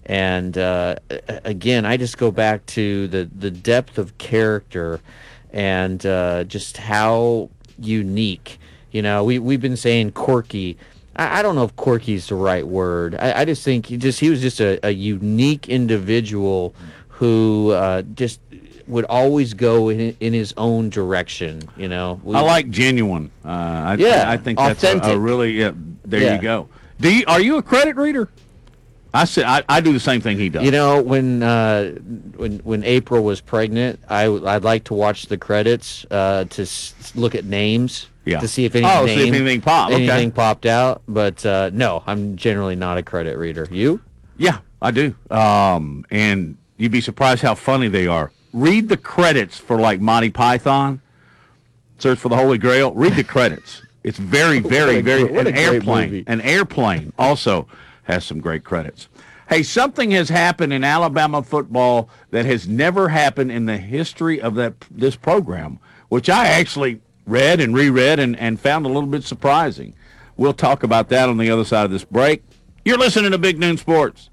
and uh, again, I just go back to the, the depth of character and uh, just how unique. You know, we, we've been saying quirky. I, I don't know if quirky is the right word. I, I just think he just he was just a, a unique individual who uh, just would always go in, in his own direction. You know, we, I like genuine. Uh, I, yeah, I, I think that's a, a, really yeah. There yeah. you go. Do you, are you a credit reader? I said I, I do the same thing he does. You know, when uh, when when April was pregnant, I I'd like to watch the credits uh, to s- look at names. Yeah. To see if anything, oh, see if anything popped. Anything popped out, but uh, no, I'm generally not a credit reader. You? Yeah, I do. Um, and you'd be surprised how funny they are. Read the credits for like Monty Python. Search for the Holy Grail. Read the credits. It's very, very, very. An airplane. Movie. An airplane also has some great credits. Hey, something has happened in Alabama football that has never happened in the history of that this program, which I actually read and reread and, and found a little bit surprising. We'll talk about that on the other side of this break. You're listening to Big Noon Sports.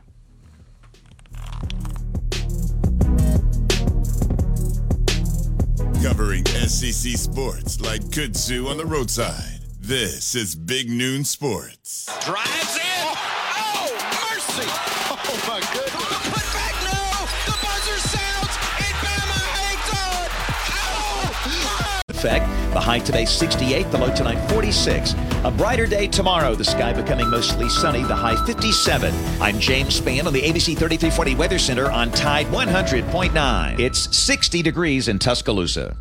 Covering SEC sports like kudzu on the roadside. This is Big Noon Sports. Drives in. Oh, my goodness. The putback, no. The buzzer sounds. And Bama hangs on. Oh, Effect. The high today 68, the low tonight 46. A brighter day tomorrow. The sky becoming mostly sunny, the high 57. I'm James Spann on the ABC 3340 Weather Center on Tide 100.9. It's 60 degrees in Tuscaloosa.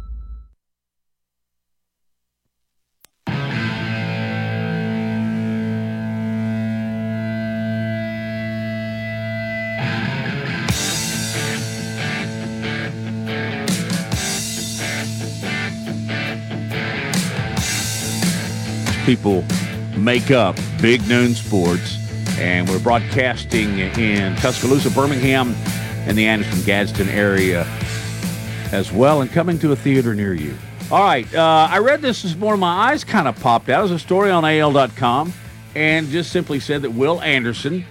People make up Big Noon Sports And we're broadcasting in Tuscaloosa, Birmingham, and the Anderson Gadsden area as well, and coming to a theater near you. All right, uh, I read this this morning. My eyes kind of popped out. It was a story on AL.com, and just simply said that Will Anderson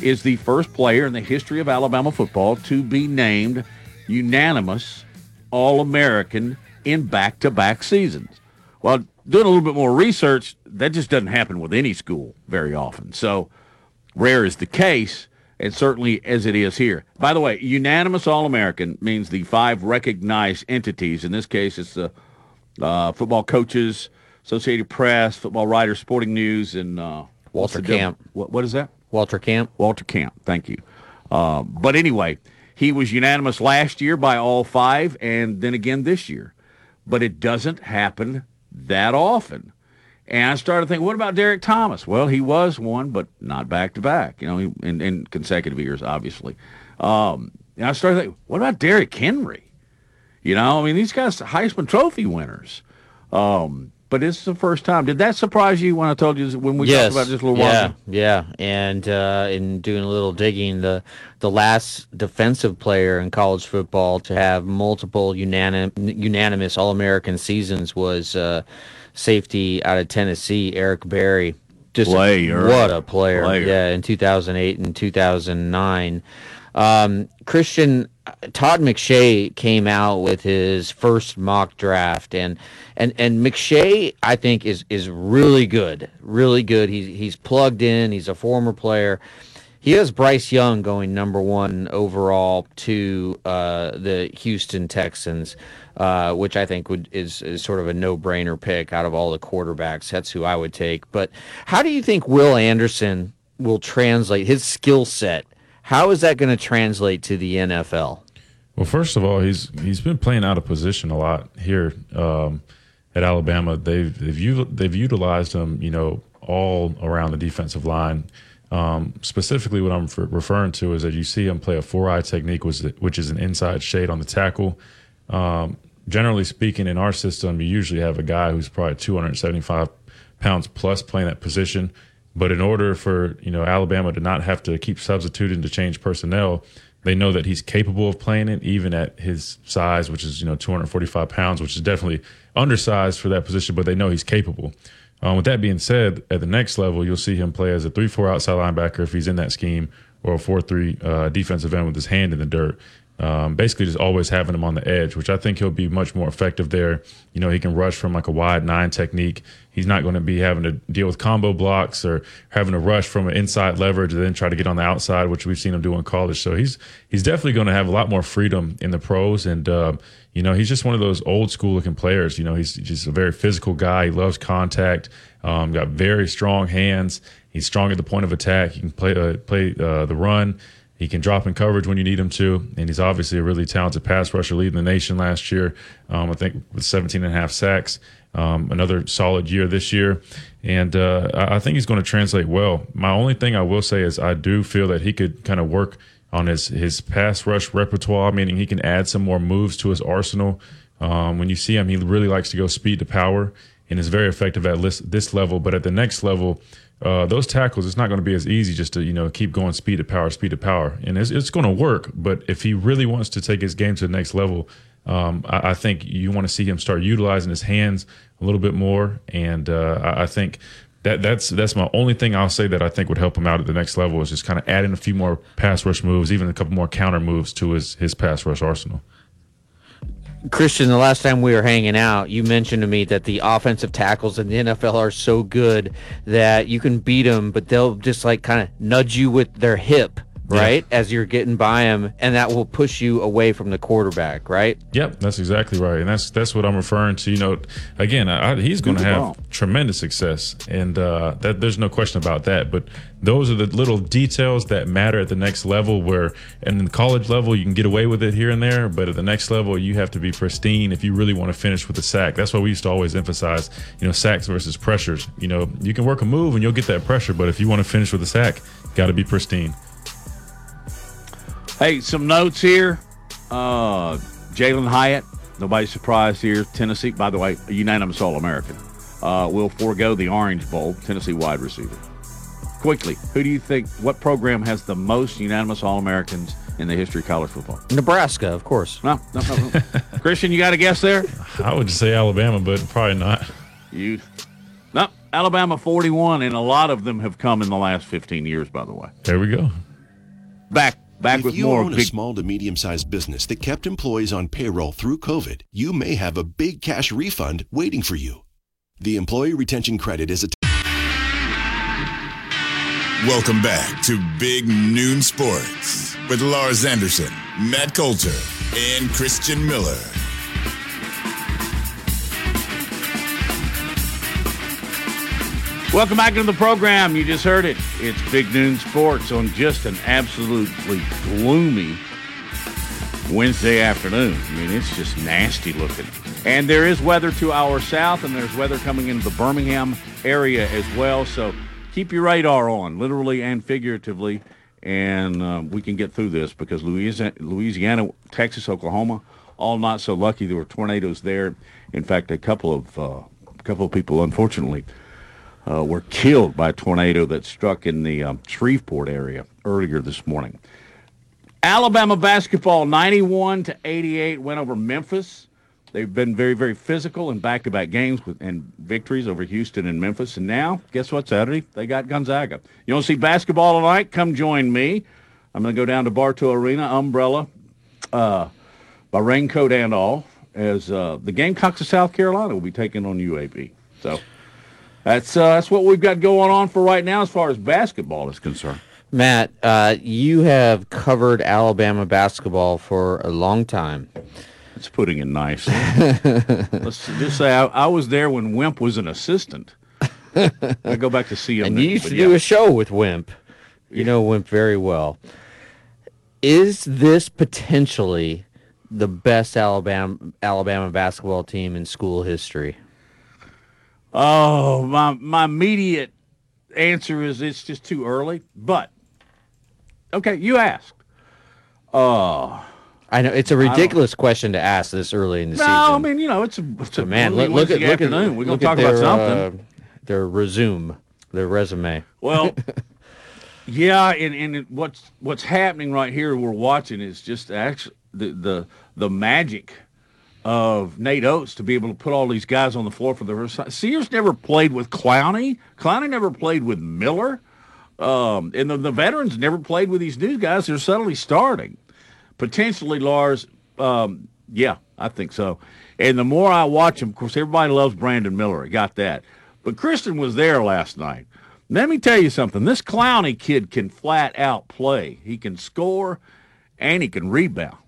is the first player in the history of Alabama football to be named unanimous All American in back to back seasons. Well, doing a little bit more research, that just doesn't happen with any school very often. So rare is the case, and certainly as it is here. By the way, unanimous All American means the five recognized entities. In this case, it's the uh, football coaches, Associated Press, football writers, Sporting News, and uh, Walter? Camp. What, what is that? Walter Camp. Walter Camp. Thank you. Um, but anyway, he was unanimous last year by all five, and then again this year. But it doesn't happen that often. And I started thinking, what about Derrick Thomas? Well, he was one, but not back to back. You know, in, in consecutive years, obviously. Um, and I started thinking, what about Derrick Henry? You know, I mean, these guys Heisman Trophy winners. Um, but this is the first time. Did that surprise you when I told you when we yes. talked about this a little while yeah, ago? Yeah, and uh, in doing a little digging, the the last defensive player in college football to have multiple unanim- unanimous All American seasons was uh, safety out of Tennessee, Eric Berry. Just Player. what a player! Player. Yeah, in 2008 and 2009. Um, Christian Todd McShay came out with his first mock draft, and and and McShay I think is is really good, really good. He's he's plugged in. He's a former player. He has Bryce Young going number one overall to uh, the Houston Texans, uh, which I think would is, is sort of a no brainer pick out of all the quarterbacks. That's who I would take. But how do you think Will Anderson will translate his skill set? How is that going to translate to the NFL? Well, first of all, he's he's been playing out of position a lot here um, at Alabama. They've they've they've utilized him, you know, all around the defensive line. Um, specifically, what I'm referring to is that you see him play a four eye technique, which, which is an inside shade on the tackle. Um, generally speaking, in our system, you usually have a guy who's probably 275 pounds plus playing that position. But in order for you know Alabama to not have to keep substituting to change personnel, they know that he's capable of playing it, even at his size, which is you know 245 pounds, which is definitely undersized for that position. But they know he's capable. Um, with that being said, at the next level, you'll see him play as a three-four outside linebacker if he's in that scheme, or a four-three uh, defensive end with his hand in the dirt. Um, basically, just always having him on the edge, which I think he'll be much more effective there. You know, he can rush from like a wide nine technique. He's not going to be having to deal with combo blocks or having to rush from an inside leverage and then try to get on the outside, which we've seen him do in college. So he's he's definitely going to have a lot more freedom in the pros, and uh, you know, he's just one of those old school looking players. You know, he's just a very physical guy. He loves contact. Um, got very strong hands. He's strong at the point of attack. He can play uh, play uh, the run. He can drop in coverage when you need him to, and he's obviously a really talented pass rusher, leading the nation last year. Um, I think with 17 and a half sacks. Um, another solid year this year, and uh, I think he's going to translate well. My only thing I will say is I do feel that he could kind of work on his his pass rush repertoire, meaning he can add some more moves to his arsenal. Um, when you see him, he really likes to go speed to power and is very effective at this, this level. But at the next level, uh, those tackles, it's not going to be as easy just to you know keep going speed to power, speed to power, and it's, it's going to work. But if he really wants to take his game to the next level, um, I, I think you want to see him start utilizing his hands a little bit more, and uh, I, I think. That, that's that's my only thing I'll say that I think would help him out at the next level is just kind of adding a few more pass rush moves, even a couple more counter moves to his his pass rush arsenal. Christian, the last time we were hanging out, you mentioned to me that the offensive tackles in the NFL are so good that you can beat them, but they'll just like kind of nudge you with their hip, right, as you're getting by them, and that will push you away from the quarterback, right? Yep, that's exactly right, and that's that's what I'm referring to. You know, again, I, he's going to have tremendous success, and uh, that there's no question about that. But those are the little details that matter at the next level. Where and in the college level, you can get away with it here and there, but at the next level, you have to be pristine if you really want to finish with a sack. That's why we used to always emphasize, you know, sacks versus pressures. You know, you can work a move and you'll get that pressure, but if you want to finish with a sack, got to be pristine. Hey, some notes here. Uh, Jalin Hyatt, nobody surprised here. Tennessee, by the way, a unanimous All American, uh, will forego the Orange Bowl. Tennessee wide receiver. Quickly, who do you think? What program has the most unanimous All Americans in the history of college football? Nebraska, of course. No, no, no. no. Christian, you got a guess there? I would say Alabama, but probably not. You, no, Alabama 41, and a lot of them have come in the last 15 years. By the way, There we go. back back if with you more own a big. small to medium sized business that kept employees on payroll through COVID, you may have a big cash refund waiting for you. The Employee Retention Credit is a Welcome back to Big Noon Sports with Lars Anderson, Matt Coulter, and Christian Miller. Welcome back into the program. You just heard it. It's Big Noon Sports on just an absolutely gloomy Wednesday afternoon. I mean, it's just nasty looking. And there is weather to our south, and there's weather coming into the Birmingham area as well. So keep your radar on, literally and figuratively, and um, we can get through this because Louisiana, Louisiana, Texas, Oklahoma, all not so lucky. There were tornadoes there. In fact, a couple of uh, couple of people, unfortunately, uh, were killed by a tornado that struck in the um, Shreveport area earlier this morning. Alabama basketball, 91 to 88, went over Memphis. They've been very, very physical in back-to-back games with, and victories over Houston and Memphis. And now, guess what? Saturday they got Gonzaga. You want to see basketball tonight? Come join me. I'm going to go down to Bartow Arena, umbrella, uh, by raincoat and all, as uh, the Gamecocks of South Carolina will be taking on UAB. So that's uh, that's what we've got going on for right now as far as basketball is concerned. Matt, uh, you have covered Alabama basketball for a long time. It's putting it nice. Let's just say I, I was there when Wimp was an assistant. I go back to see him. And you used to yeah. do a show with Wimp. You know Wimp very well. Is this potentially the best Alabama Alabama basketball team in school history? Oh, my my immediate answer is it's just too early. But okay, you asked. Uh I know it's a ridiculous question to ask this early in the no, season. I mean you know it's a, it's a man, look, look at look at afternoon. We're gonna talk at about their, something. Uh, their resume, their resume. Well, yeah, and, and what's what's happening right here we're watching is just actually the the the magic of Nate Oats to be able to put all these guys on the floor for the first time. Sears never played with Clowney. Clowney never played with Miller. Um, and the, the veterans never played with these new guys. They're suddenly starting. Potentially, Lars, um, yeah, I think so. And the more I watch him, of course, everybody loves Brandon Miller. I got that. But Christian was there last night. Let me tell you something. This Clowney kid can flat out play. He can score and he can rebound.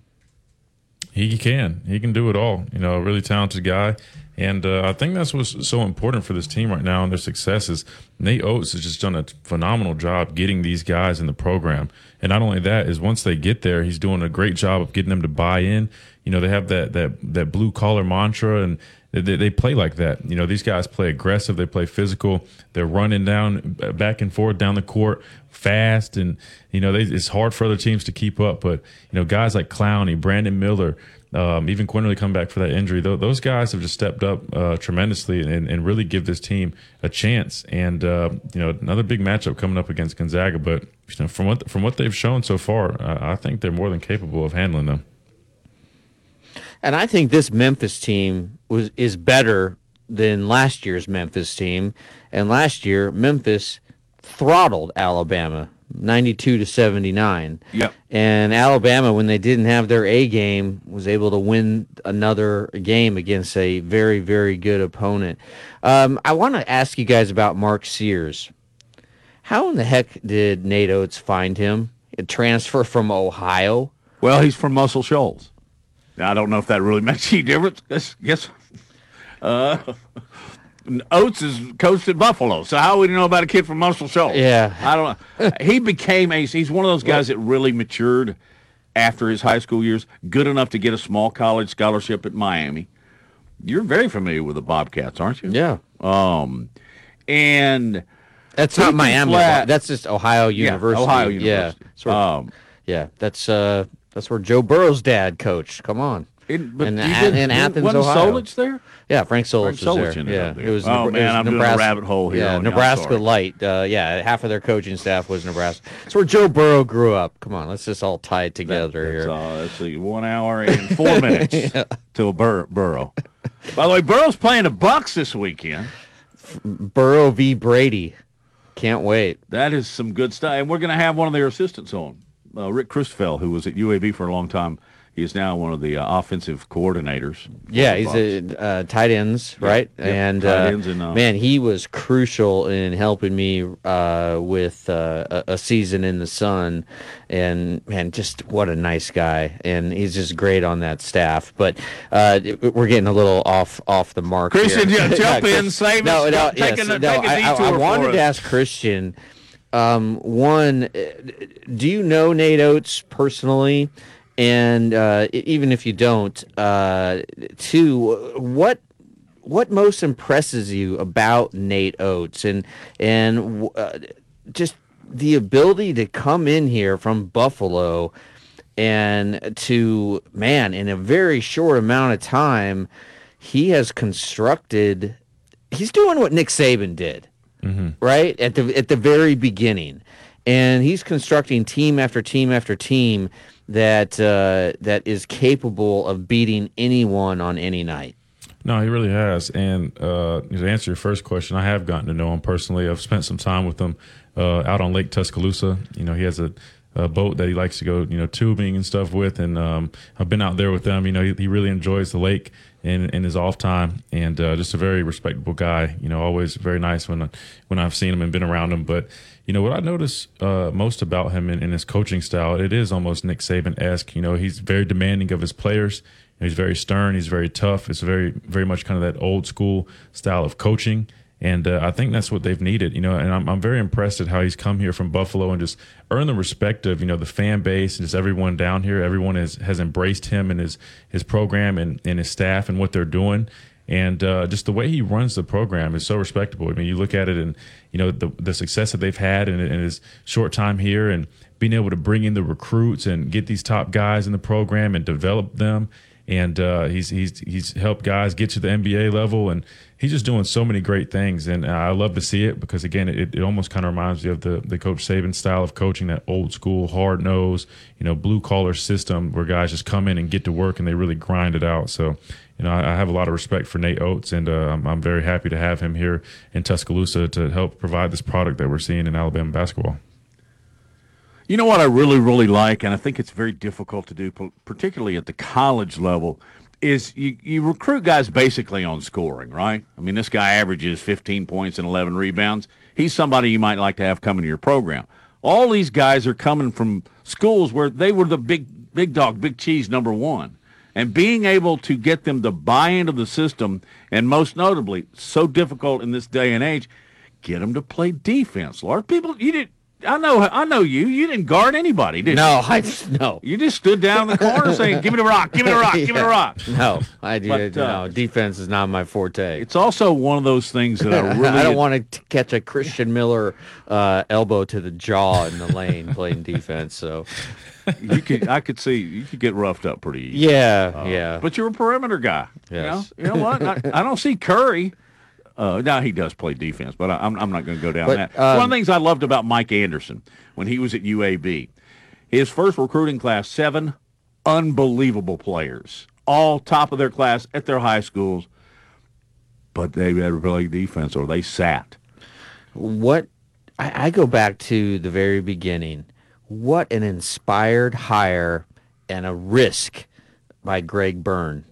He can. He can do it all. You know, a really talented guy. And uh, I think that's what's so important for this team right now and their success is Nate Oats has just done a phenomenal job getting these guys in the program. And not only that is once they get there, he's doing a great job of getting them to buy in. You know, they have that that that blue collar mantra and they, they play like that. You know, these guys play aggressive. They play physical. They're running down uh, back and forth down the court fast, and you know they, it's hard for other teams to keep up. But you know, guys like Clowney, Brandon Miller, um, even Quinerly come back for that injury. Th- those guys have just stepped up uh, tremendously and, and really give this team a chance. And uh, you know, another big matchup coming up against Gonzaga. But you know, from what from what they've shown so far, I, I think they're more than capable of handling them. And I think this Memphis team was is better than last year's Memphis team. And last year, Memphis throttled Alabama 92 to 79. Yep. And Alabama, when they didn't have their A game, was able to win another game against a very, very good opponent. Um, I want to ask you guys about Mark Sears. How in the heck did Nate Oats find him? A transfer from Ohio? Well, he's from Muscle Shoals. Now, I don't know if that really makes any difference. Guess, guess uh, Oats is coached at Buffalo, so how would you know about a kid from Muscle Shoals? Yeah. I don't know. he became a. He's one of those guys that really matured after his high school years, good enough to get a small college scholarship at Miami. You're very familiar with the Bobcats, aren't you? Yeah. Um, and That's not Miami. flat- That's just Ohio Yeah, University. Ohio Yeah. University. Sort of- Um, yeah. That's uh that's where Joe Burrow's dad coached. Come on. In, but in, you in Athens, wasn't Ohio. Solich there? Yeah, Frank Solich Frank was Solich there. Yeah, there. it was. Oh, it man, was I'm doing a rabbit hole here Yeah, on you. I'm Nebraska light. Uh, yeah, half of their coaching staff was Nebraska. It's where Joe Burrow grew up. Come on, let's just all tie it together That's, here. uh, one hour and four minutes till Bur- Burrow. By the way, Burrow's playing the Bucs this weekend. Burrow v. Brady. Can't wait. That is some good stuff. And we're going to have one of their assistants on, uh, Rick Christfell, who was at UAB for a long time. He is now one of the uh, offensive coordinators. Yeah, he's a uh, tight ends, right? yep, and tight uh, ends and, uh, man, he was crucial in helping me uh, with uh, a, a season in the sun. And man, just what a nice guy, and he's just great on that staff. But uh, we're getting a little off off the mark. Christian, yeah, jump in, save no, us, no, take yes, a- no, I, I- I wanted to ask Christian. Um, one, uh, do you know Nate Oats personally? And uh, even if you don't, uh, two, what what most impresses you about Nate Oats? And and uh, just the ability to come in here from Buffalo and to man in a very short amount of time he has constructed he's doing what Nick Saban did right? At the at the very beginning and he's constructing team after team after team that uh, that is capable of beating anyone on any night No, he really has. And uh, to answer your first question, I have gotten to know him personally. I've spent some time with him uh, out on Lake Tuscaloosa. You know, he has a, a boat that he likes to go, you know, tubing and stuff with. And um, I've been out there with them. You know, he, he really enjoys the lake in, in his off time, and uh, just a very respectable guy. You know, always very nice when when I've seen him and been around him. But you know what I notice uh, most about him in, in his coaching style, it is almost Nick Saban esque. You know, he's very demanding of his players. He's very stern. He's very tough. It's very, very much kind of that old school style of coaching. And uh, I think that's what they've needed, you know. And I'm, I'm very impressed at how he's come here from Buffalo and just earned the respect of, you know, the fan base and just everyone down here. Everyone has, has embraced him and his his program and, and his staff and what they're doing. And uh, just the way he runs the program is so respectable. I mean, you look at it and you know the the success that they've had in, in his short time here, and being able to bring in the recruits and get these top guys in the program and develop them and uh, he's he's he's helped guys get to the NBA level, and he's just doing so many great things, and I love to see it because again, it, it almost kind of reminds me of the the Coach Saban style of coaching, that old school, hard nose, you know, blue collar system where guys just come in and get to work and they really grind it out. So. You know, I, I have a lot of respect for Nate Oats, and uh, I'm, I'm very happy to have him here in Tuscaloosa to help provide this product that we're seeing in Alabama basketball. You know what I really, really like, and I think it's very difficult to do, particularly at the college level, is you, you recruit guys basically on scoring, right? I mean, this guy averages 15 points and 11 rebounds. He's somebody you might like to have come into your program. All these guys are coming from schools where they were the big, big dog, big cheese number one. And being able to get them to buy into the system, and most notably, so difficult in this day and age, get them to play defense. Of people, you did. I know, I know you. You didn't guard anybody, did No, you? I no. You just stood down in the corner saying, "Give me the rock, give me the rock, give me the rock." No, I did. But, uh, no, defense is not my forte. It's also one of those things that I really I don't want to catch a Christian Miller uh, elbow to the jaw in the lane playing defense. So you could I could see you could get roughed up pretty easy. Yeah, Uh, yeah. But you're a perimeter guy. Yes. You know, you know what? I, I don't see Curry. Uh, now he does play defense, but I, I'm I'm not going to go down But, that. It's one of um, the things I loved about Mike Anderson when he was at UAB. His first recruiting class, seven unbelievable players, all top of their class at their high schools, but they had to play defense or they sat. what I, I go back to the very beginning. What an inspired hire and a risk by Greg Byrne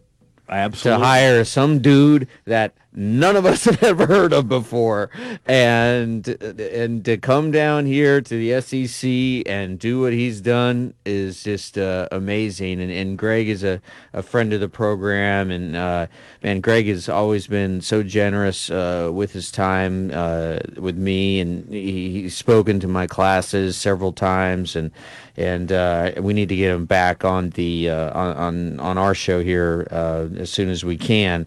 Absolutely. to hire some dude that none of us have ever heard of before. And and to come down here to the SEC and do what he's done is just uh, amazing. And, and Greg is a, a friend of the program. And uh, man Greg has always been so generous uh, with his time uh, with me. And he, he's spoken to my classes several times. And and uh, we need to get him back on the uh, on, on on our show here as soon as we can.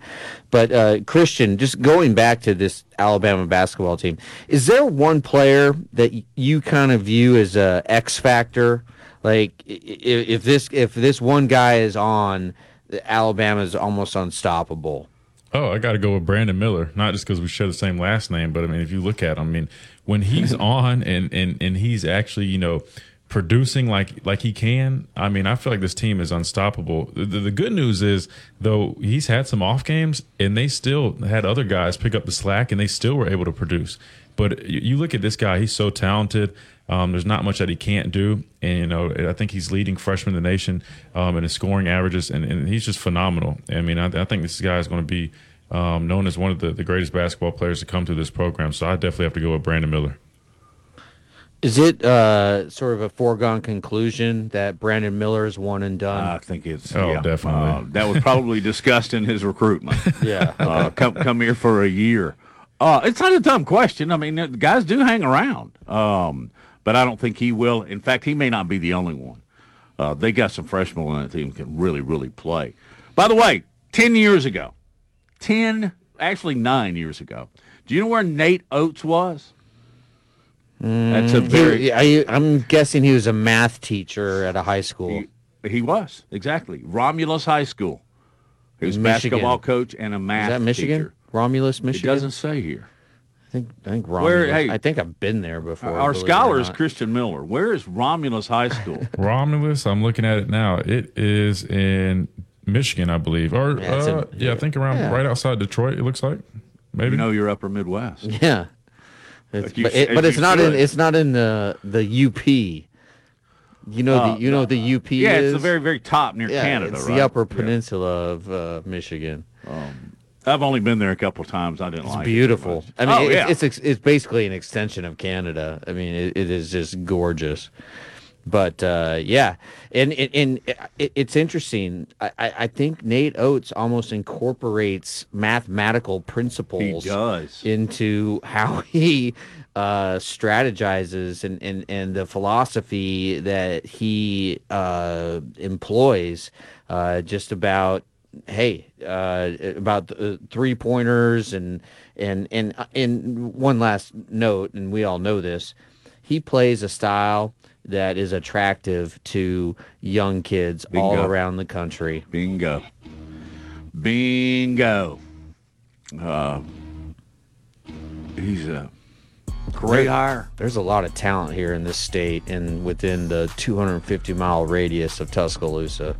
But uh, Christian, just going back to this Alabama basketball team, is there one player that you kind of view as a X factor? Like if this if this one guy is on, Alabama is almost unstoppable. Oh, I got to go with Brandon Miller, not just because we share the same last name, but I mean, if you look at him, I mean, when he's on and and and he's actually, you know, producing like like he can, I mean, I feel like this team is unstoppable. The, the, good news is though he's had some off games, and they still had other guys pick up the slack, and they still were able to produce. But you, you look at this guy; he's so talented. Um, there's not much that he can't do, and you know I think he's leading freshman in the nation um, in his scoring averages, and, and he's just phenomenal. I mean, I, I think this guy is going to be um, known as one of the, the greatest basketball players to come through this program. So I definitely have to go with Brandon Miller. Is it uh, sort of a foregone conclusion that Brandon Miller is one and done? I think it's Oh, yeah. definitely. Uh, that was probably discussed in his recruitment. Yeah. uh, come come here for a year. Uh, it's not a dumb question. I mean, the guys do hang around, um, but I don't think he will. In fact, he may not be the only one. Uh, they got some freshmen on that team can really, really play. By the way, ten years ago, ten actually nine years ago, do you know where Nate Oats was? That's a very he- I, I'm guessing he was a math teacher at a high school. He, he was exactly Romulus High School. He was Michigan. basketball coach and a math. Is that Michigan? teacher. Romulus, It Michigan. doesn't say here. I think I think Romulus. Where- hey, I think I've been there before. Our believe scholar is. Christian Miller. Where is Romulus High School? Romulus, I'm looking at it now. It is in Michigan, I believe, or Yeah, it's in- uh, yeah, I think around yeah. right outside Detroit. It looks like maybe. you know your Upper Midwest. Yeah. It's, Like you but it, but it's not in should. it's not in the the UP. You know Uh, the you know the UP yeah, is it's the very very top near yeah, Canada, It's right? the Upper Yeah. Peninsula of uh, Michigan. I've only been there a couple of times. I didn't It's like beautiful. it. I mean, oh, it's, yeah. it's ex- it's basically an extension of Canada. I mean, it, it is just gorgeous. But uh, yeah, and and, and it, it's interesting. I, I think Nate Oats almost incorporates mathematical principles into how he uh, strategizes and, and, and the philosophy that he uh, employs uh, just about hey uh, about uh, three pointers and and and uh, and one last note and we all know this. He plays a style that is attractive to young kids all around the country Bingo. Bingo. Uh, he's a great There- hire. There's a lot of talent here in this state and within the 250 mile radius of Tuscaloosa.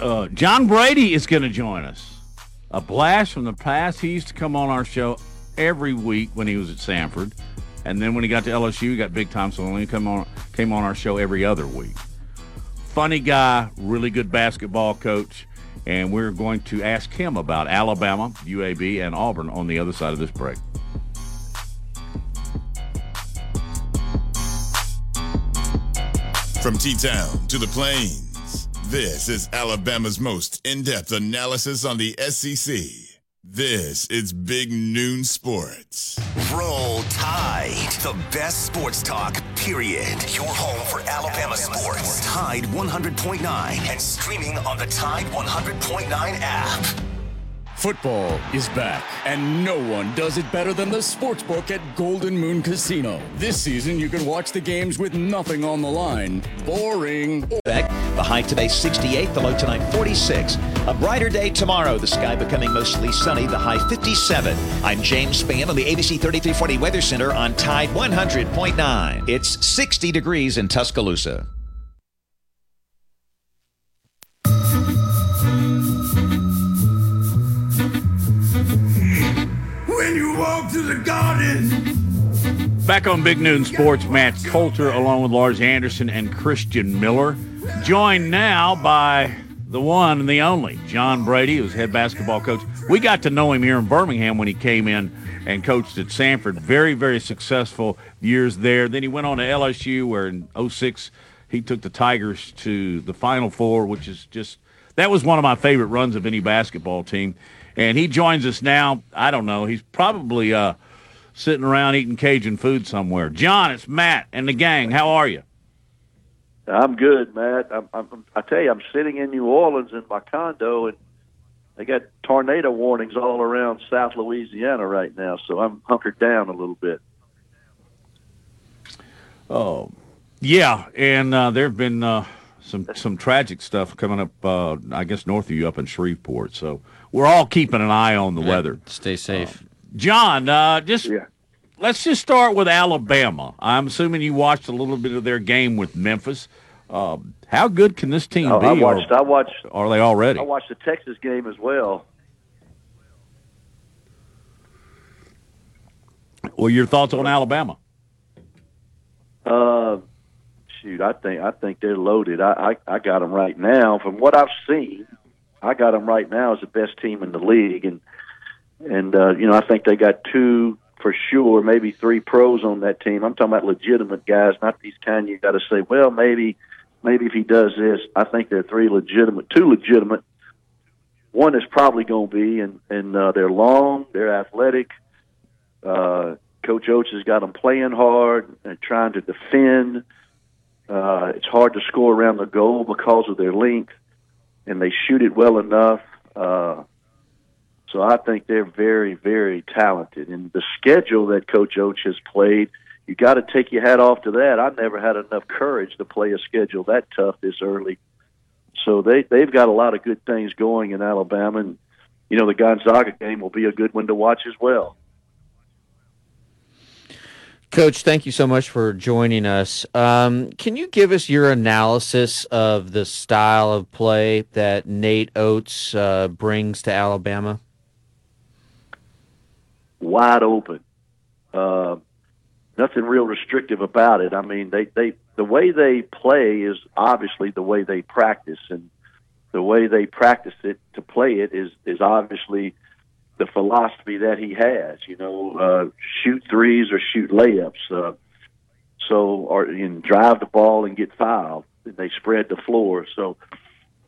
Uh, John Brady is going to join us. A blast from the past. He used to come on our show every week when he was at Samford, and then when he got to LSU, he got big time. So he come on came on our show every other week. Funny guy, really good basketball coach, and we're going to ask him about Alabama, UAB, and Auburn on the other side of this break. From T Town to the Plains, this is Alabama's most in depth analysis on the SEC. This is Big Noon Sports. Roll Tide, the best sports talk, period. Your home for Alabama sports. Tide 100.9 and streaming on the Tide 100.9 app. Football is back, and no one does it better than the sportsbook at Golden Moon Casino. This season, you can watch the games with nothing on the line. Boring. Back. The high today 68, the low tonight 46. A brighter day tomorrow, the sky becoming mostly sunny, the high 57. I'm James Spann on the ABC 3340 Weather Center on Tide 100.9. It's 60 degrees in Tuscaloosa. To the garden. Back on Big Noon Sports, Matt Coulter along with Lars Anderson and Christian Miller. Joined now by the one and the only, John Brady, who's head basketball coach. We got to know him here in Birmingham when he came in and coached at Samford. Very, very successful years there. Then he went on to LSU where in 06 he took the Tigers to the Final Four, which is just that was one of my favorite runs of any basketball team. And he joins us now. I don't know. He's probably uh, sitting around eating Cajun food somewhere. John, it's Matt and the gang. How are you? I'm good, Matt. I'm, I'm, I tell you, I'm sitting in New Orleans in my condo, and they got tornado warnings all around South Louisiana right now. So I'm hunkered down a little bit. Oh, yeah. And uh, there have been uh, some some tragic stuff coming up. Uh, I guess north of you, up in Shreveport. So we're all keeping an eye on the Yeah, weather. Stay safe. John, uh, just let's just start with Alabama. I'm assuming you watched a little bit of their game with Memphis. Um, how good can this team Oh, be? I or watched. I watched. are they already? I watched the Texas game as well. Well, your thoughts on Alabama? Uh, shoot, I think I think they're loaded. I, I I got them right now. From what I've seen, I got them right now as the best team in the league, and and uh, you know I think they got two for sure, maybe three pros on that team. I'm talking about legitimate guys, not these kind you got to say, well, maybe maybe if he does this. I think they're three legitimate, two legitimate. One is probably going to be, and and uh, they're long, they're athletic. Uh, Coach Oats has got them playing hard and trying to defend. Uh, it's hard to score around the goal because of their length, and they shoot it well enough. Uh, so I think they're very, very talented. And the schedule that Coach Oats has played, you got to take your hat off to that. I never had enough courage to play a schedule that tough this early. So they they've got a lot of good things going in Alabama, and you know the Gonzaga game will be a good one to watch as well. Coach, thank you so much for joining us. Um, can you give us your analysis of the style of play that Nate Oats uh, brings to Alabama? wide open. Uh, nothing real restrictive about it. I mean, they, they the way they play is obviously the way they practice, and the way they practice it to play it is is obviously the philosophy that he has. You know, uh, shoot threes or shoot layups. Uh, so, or and drive the ball and get fouled. And they spread the floor. So,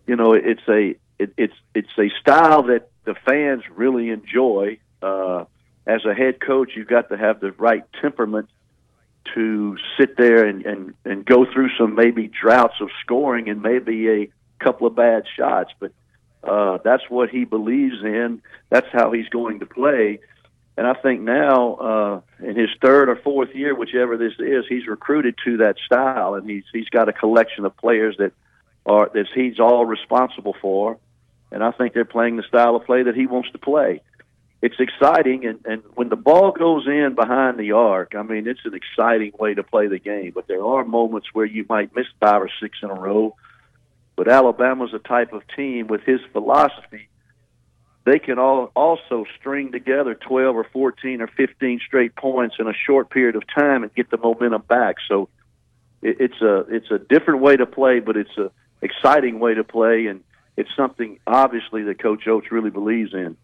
you know, it's a it, it's it's a style that the fans really enjoy. Uh, as a head coach, you've got to have the right temperament to sit there and, and, and go through some maybe droughts of scoring and maybe a couple of bad shots. But uh, that's what he believes in. That's how he's going to play. And I think now, uh, in his third or fourth year, whichever this is, he's recruited to that style, and he's he's got a collection of players that are that he's all responsible for. And I think they're playing the style of play that he wants to play it's exciting and, and when the ball goes in behind the arc, I mean it's an exciting way to play the game. But there are moments where you might miss five or six in a row. But Alabama's a type of team with his philosophy. They can all also string together twelve or fourteen or fifteen straight points in a short period of time and get the momentum back. So it, it's a it's a different way to play, but it's a exciting way to play, and it's something obviously that Coach Oats really believes in.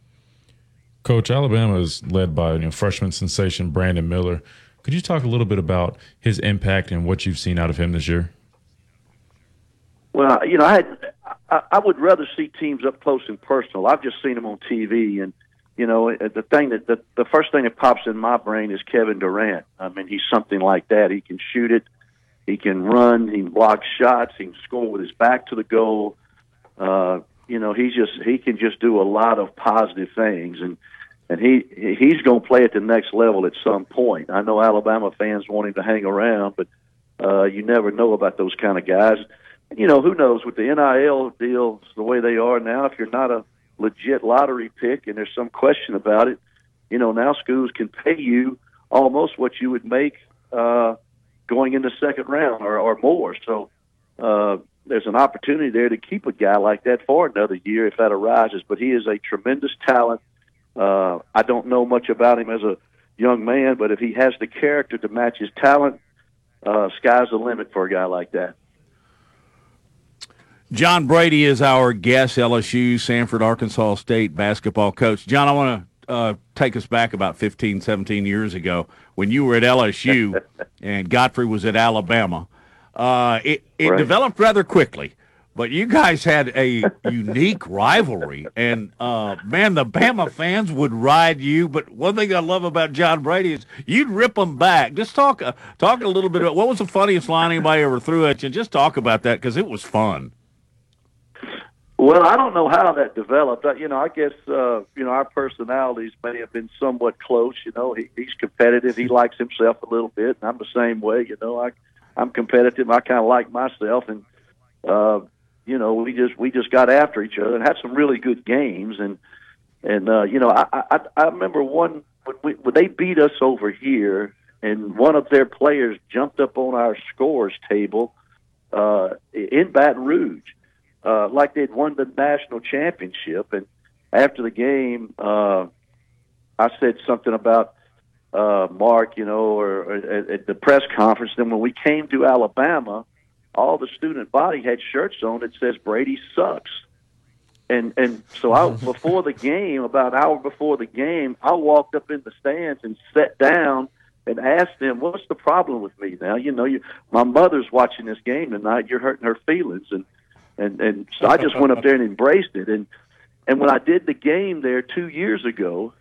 Coach, Alabama is led by you know, freshman sensation Brandon Miller. Could you talk a little bit about his impact and what you've seen out of him this year? Well, you know, I had I, I would rather see teams up close and personal. I've just seen them on TV, and you know, the thing that the, the first thing that pops in my brain is Kevin Durant. I mean, he's something like that. He can shoot it, he can run, he can block shots, he can score with his back to the goal. Uh, you know, he's just he can just do a lot of positive things, and and he he's going to play at the next level at some point. I know Alabama fans want him to hang around, but uh, you never know about those kind of guys. You know, who knows with the NIL deals the way they are now? If you're not a legit lottery pick, and there's some question about it, you know, now schools can pay you almost what you would make uh, going in the second round or, or more. So uh, there's an opportunity there to keep a guy like that for another year if that arises. But he is a tremendous talent. Uh, I don't know much about him as a young man, but if he has the character to match his talent, uh, sky's the limit for a guy like that. John Brady is our guest, LSU, Samford, Arkansas State basketball coach. John, I want to uh, take us back about 15, 17 years ago when you were at LSU and Gottfried was at Alabama. Uh, it it Right. developed rather quickly, but you guys had a unique rivalry, and uh, man, the Bama fans would ride you. But one thing I love about John Brady is you'd rip them back. Just talk uh, talk a little bit about what was the funniest line anybody ever threw at you. And just talk about that because it was fun. Well, I don't know how that developed. You know, I guess uh, you know our personalities may have been somewhat close. You know, he, he's competitive. He likes himself a little bit, and I'm the same way. You know, I I'm competitive. I kind of like myself, and uh, you know, we just we just got after each other and had some really good games. And and uh, you know, I, I I remember one when, we, when they beat us over here, and one of their players jumped up on our scores table uh, in Baton Rouge, uh, like they'd won the national championship. And after the game, uh, I said something about uh, Mark, you know, or, or at, at the press conference. Then when we came to Alabama, all the student body had shirts on that says Brady sucks. And and so I before the game, about an hour before the game, I walked up in the stands and sat down and asked them, "What's the problem with me now? You know, you my mother's watching this game tonight. You're hurting her feelings." And and and so I just went up there and embraced it. And and when I did the game there two years ago,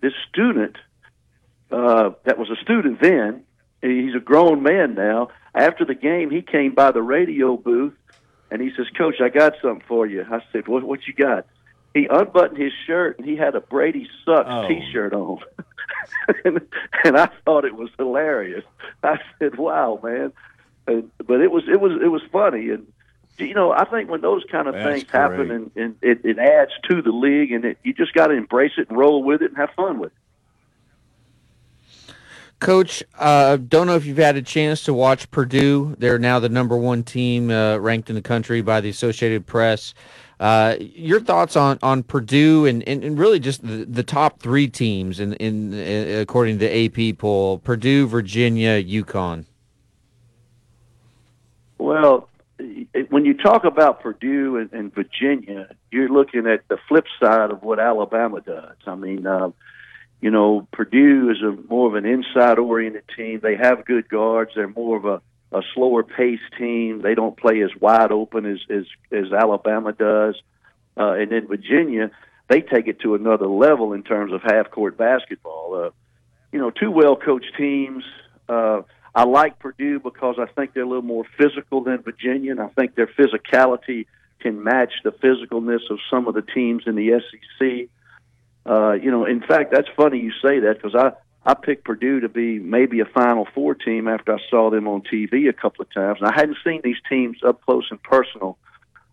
this student uh, that was a student then, he's a grown man now. After the game, he came by the radio booth and he says, "Coach, I got something for you." I said, "What? What you got?" He unbuttoned his shirt and he had a Brady sucks Oh. T-shirt on, and, and I thought it was hilarious. I said, "Wow, man!" And, but it was it was it was funny, and you know I think when those kind of That's things happen, and, and it, it adds to the league, and it, you just got to embrace it and roll with it and have fun with it. Coach, uh, don't know if you've had a chance to watch Purdue. They're now the number one team uh, ranked in the country by the Associated Press. Uh, your thoughts on, on Purdue and, and, and really just the, the top three teams in, in uh, according to the AP poll: Purdue, Virginia, UConn. Well, when you talk about Purdue and, and Virginia, you're looking at the flip side of what Alabama does. I mean, uh, you know, Purdue is a more of an inside-oriented team. They have good guards. They're more of a, a slower-paced team. They don't play as wide open as as, as Alabama does. Uh, and then Virginia, they take it to another level in terms of half-court basketball. Uh, you know, two well-coached teams. Uh, I like Purdue because I think they're a little more physical than Virginia, and I think their physicality can match the physicalness of some of the teams in the SEC. Uh, you know, in fact, that's funny you say that because I I picked Purdue to be maybe a Final Four team after I saw them on TV a couple of times, and I hadn't seen these teams up close and personal,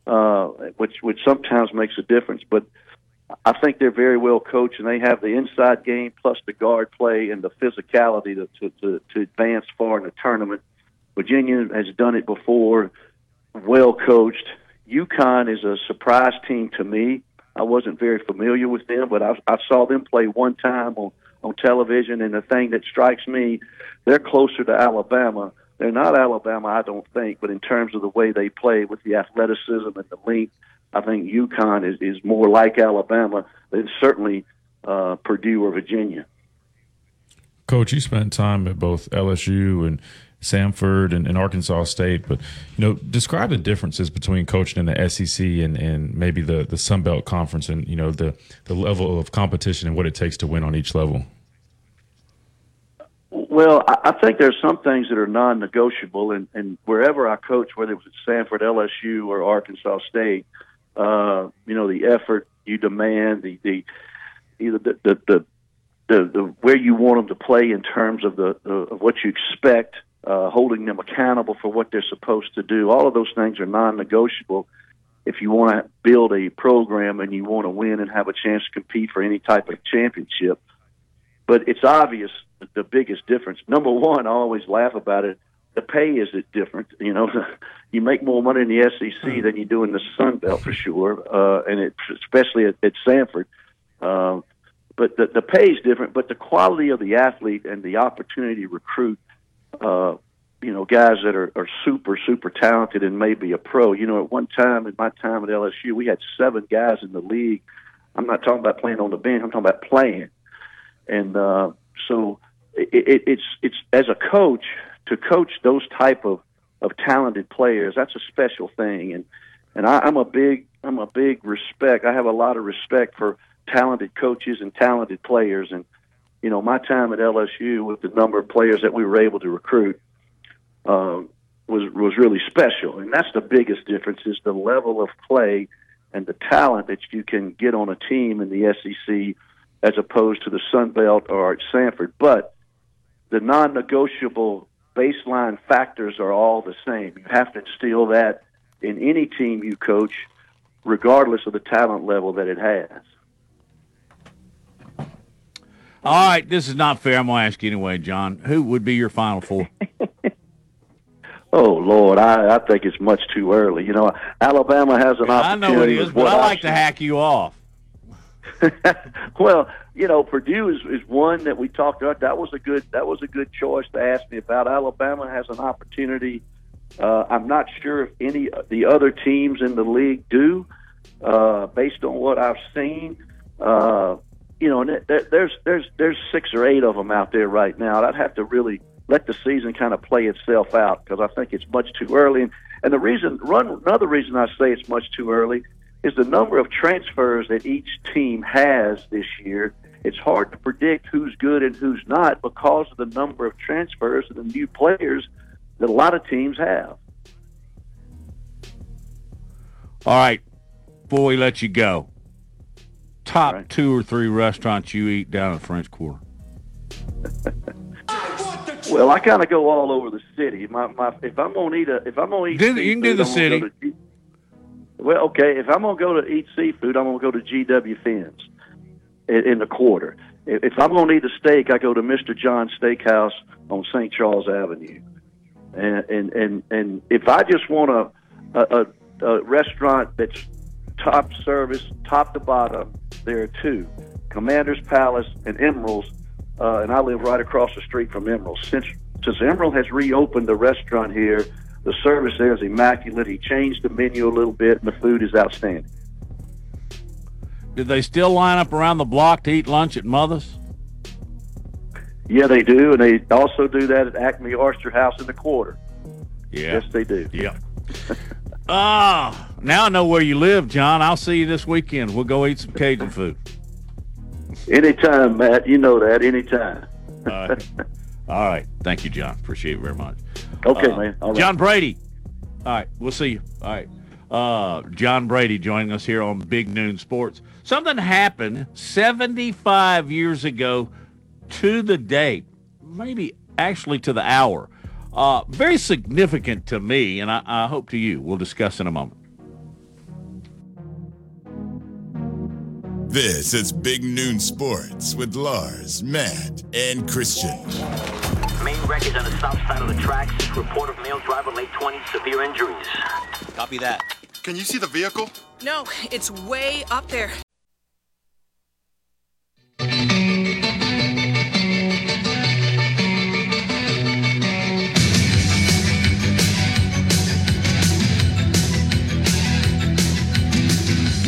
uh, which which sometimes makes a difference. But I think they're very well coached, and they have the inside game plus the guard play and the physicality to to, to, to advance far in the tournament. Virginia has done it before, well coached. UConn is a surprise team to me. I wasn't very familiar with them, but I, I saw them play one time on on television, and the thing that strikes me, they're closer to Alabama. They're not Alabama, I don't think, but in terms of the way they play with the athleticism and the length, I think UConn is, is more like Alabama than certainly uh, Purdue or Virginia. Coach, you spent time at both LSU and Samford and, and Arkansas State, but you know, describe the differences between coaching in the SEC and, and maybe the, the Sun Belt Conference and you know the the level of competition and what it takes to win on each level. Well, I, I think there's some things that are non-negotiable, and, and wherever I coach, whether it was at Samford, LSU, or Arkansas State, uh, you know, the effort you demand, the the either the the, the the, the where you want them to play in terms of the, the of what you expect, uh, holding them accountable for what they're supposed to do. All of those things are non-negotiable. If you want to build a program and you want to win and have a chance to compete for any type of championship, but it's obvious the biggest difference. Number one, I always laugh about it. The pay is it different. You know, you make more money in the SEC than you do in the Sun Belt for sure, uh, and it, especially at, at Samford. Um, but the, the pay is different. But the quality of the athlete and the opportunity to recruit, uh, you know, guys that are, are super super talented and maybe a pro. You know, at one time in my time at LSU, we had seven guys in the league. I'm not talking about playing on the bench. I'm talking about playing. And uh, so it, it, it's it's as a coach to coach those type of of talented players. That's a special thing, and and I, I'm a big I'm a big respect. I have a lot of respect for talented coaches and talented players. And you know, my time at LSU with the number of players that we were able to recruit um, was was really special. And that's the biggest difference is the level of play and the talent that you can get on a team in the SEC as opposed to the Sun Belt or at Samford. But the non-negotiable baseline factors are all the same. You have to instill that in any team you coach, regardless of the talent level that it has. All right, this is not fair. I'm going to ask you anyway, John. Who would be your final four? Oh Lord, I, I think it's much too early. You know, Alabama has an I opportunity. know it is, but I like to hack you off. well, you know, Purdue is, is one that we talked about. That was a good that was a good choice to ask me about. Alabama has an opportunity. Uh, I'm not sure if any of the other teams in the league do, uh, based on what I've seen. Uh, you know, and there, there's there's there's six or eight of them out there right now. I'd have to really let the season kind of play itself out because I think it's much too early. And, and the reason, run another reason I say it's much too early is the number of transfers that each team has this year. It's hard to predict who's good and who's not because of the number of transfers and the new players that a lot of teams have. All right, before we let you go, top two or three restaurants you eat down in French Quarter. Well, I kind of go all over the city. My, my, if I'm gonna eat a, if I'm gonna eat, Do the- you can do the I'm city. To well, okay. If I'm gonna go to eat seafood, I'm gonna go to G.W. Fins in, in the quarter. If, I'm gonna eat a steak, I go to Mr. John's Steakhouse on St. Charles Avenue. And and and, and if I just want a, a, a, a restaurant that's top service, top to bottom, there are two: Commander's Palace and Emeril's uh, and I live right across the street from Emeril. Since since Emeril has reopened the restaurant here, the service there is immaculate. He changed the menu a little bit, and the food is outstanding. Did they still line up around the block to eat lunch at Mother's? Yeah, they do, and they also do that at Acme Oyster House in the quarter. Yeah. Yes, they do. Yeah. Ah, now I know where you live, John. I'll see you this weekend. We'll go eat some Cajun food. Anytime, Matt. You know that. Anytime. All right. All right. Thank you, John. Appreciate it very much. Okay, Uh, man. All right. John Brady. All right. We'll see you. All right. Uh, John Brady joining us here on Big Noon Sports. Something happened 75 years ago to the date, maybe actually to the hour. Uh, very significant to me, and I, I hope to you. We'll discuss in a moment. This is Big Noon Sports with Lars, Matt, and Christian. Main wreckage on the south side of the tracks. Report of male driver, late 20s, severe injuries. Copy that. Can you see the vehicle? No, it's way up there.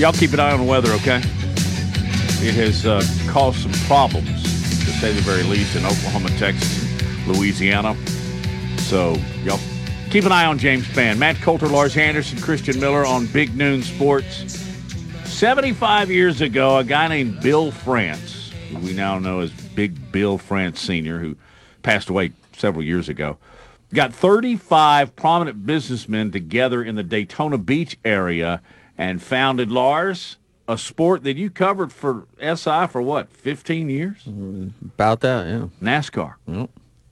Y'all keep an eye on the weather, okay? It has uh, caused some problems, to say the very least, in Oklahoma, Texas, and Louisiana. So, y'all keep an eye on James Spann. Matt Coulter, Lars Anderson, Christian Miller on Big Noon Sports. 75 years ago, a guy named Bill France, who we now know as Big Bill France Sr., who passed away several years ago, got 35 prominent businessmen together in the Daytona Beach area and founded Lars, a sport that you covered for SI for what, 15 years? Mm-hmm. About that, yeah. NASCAR.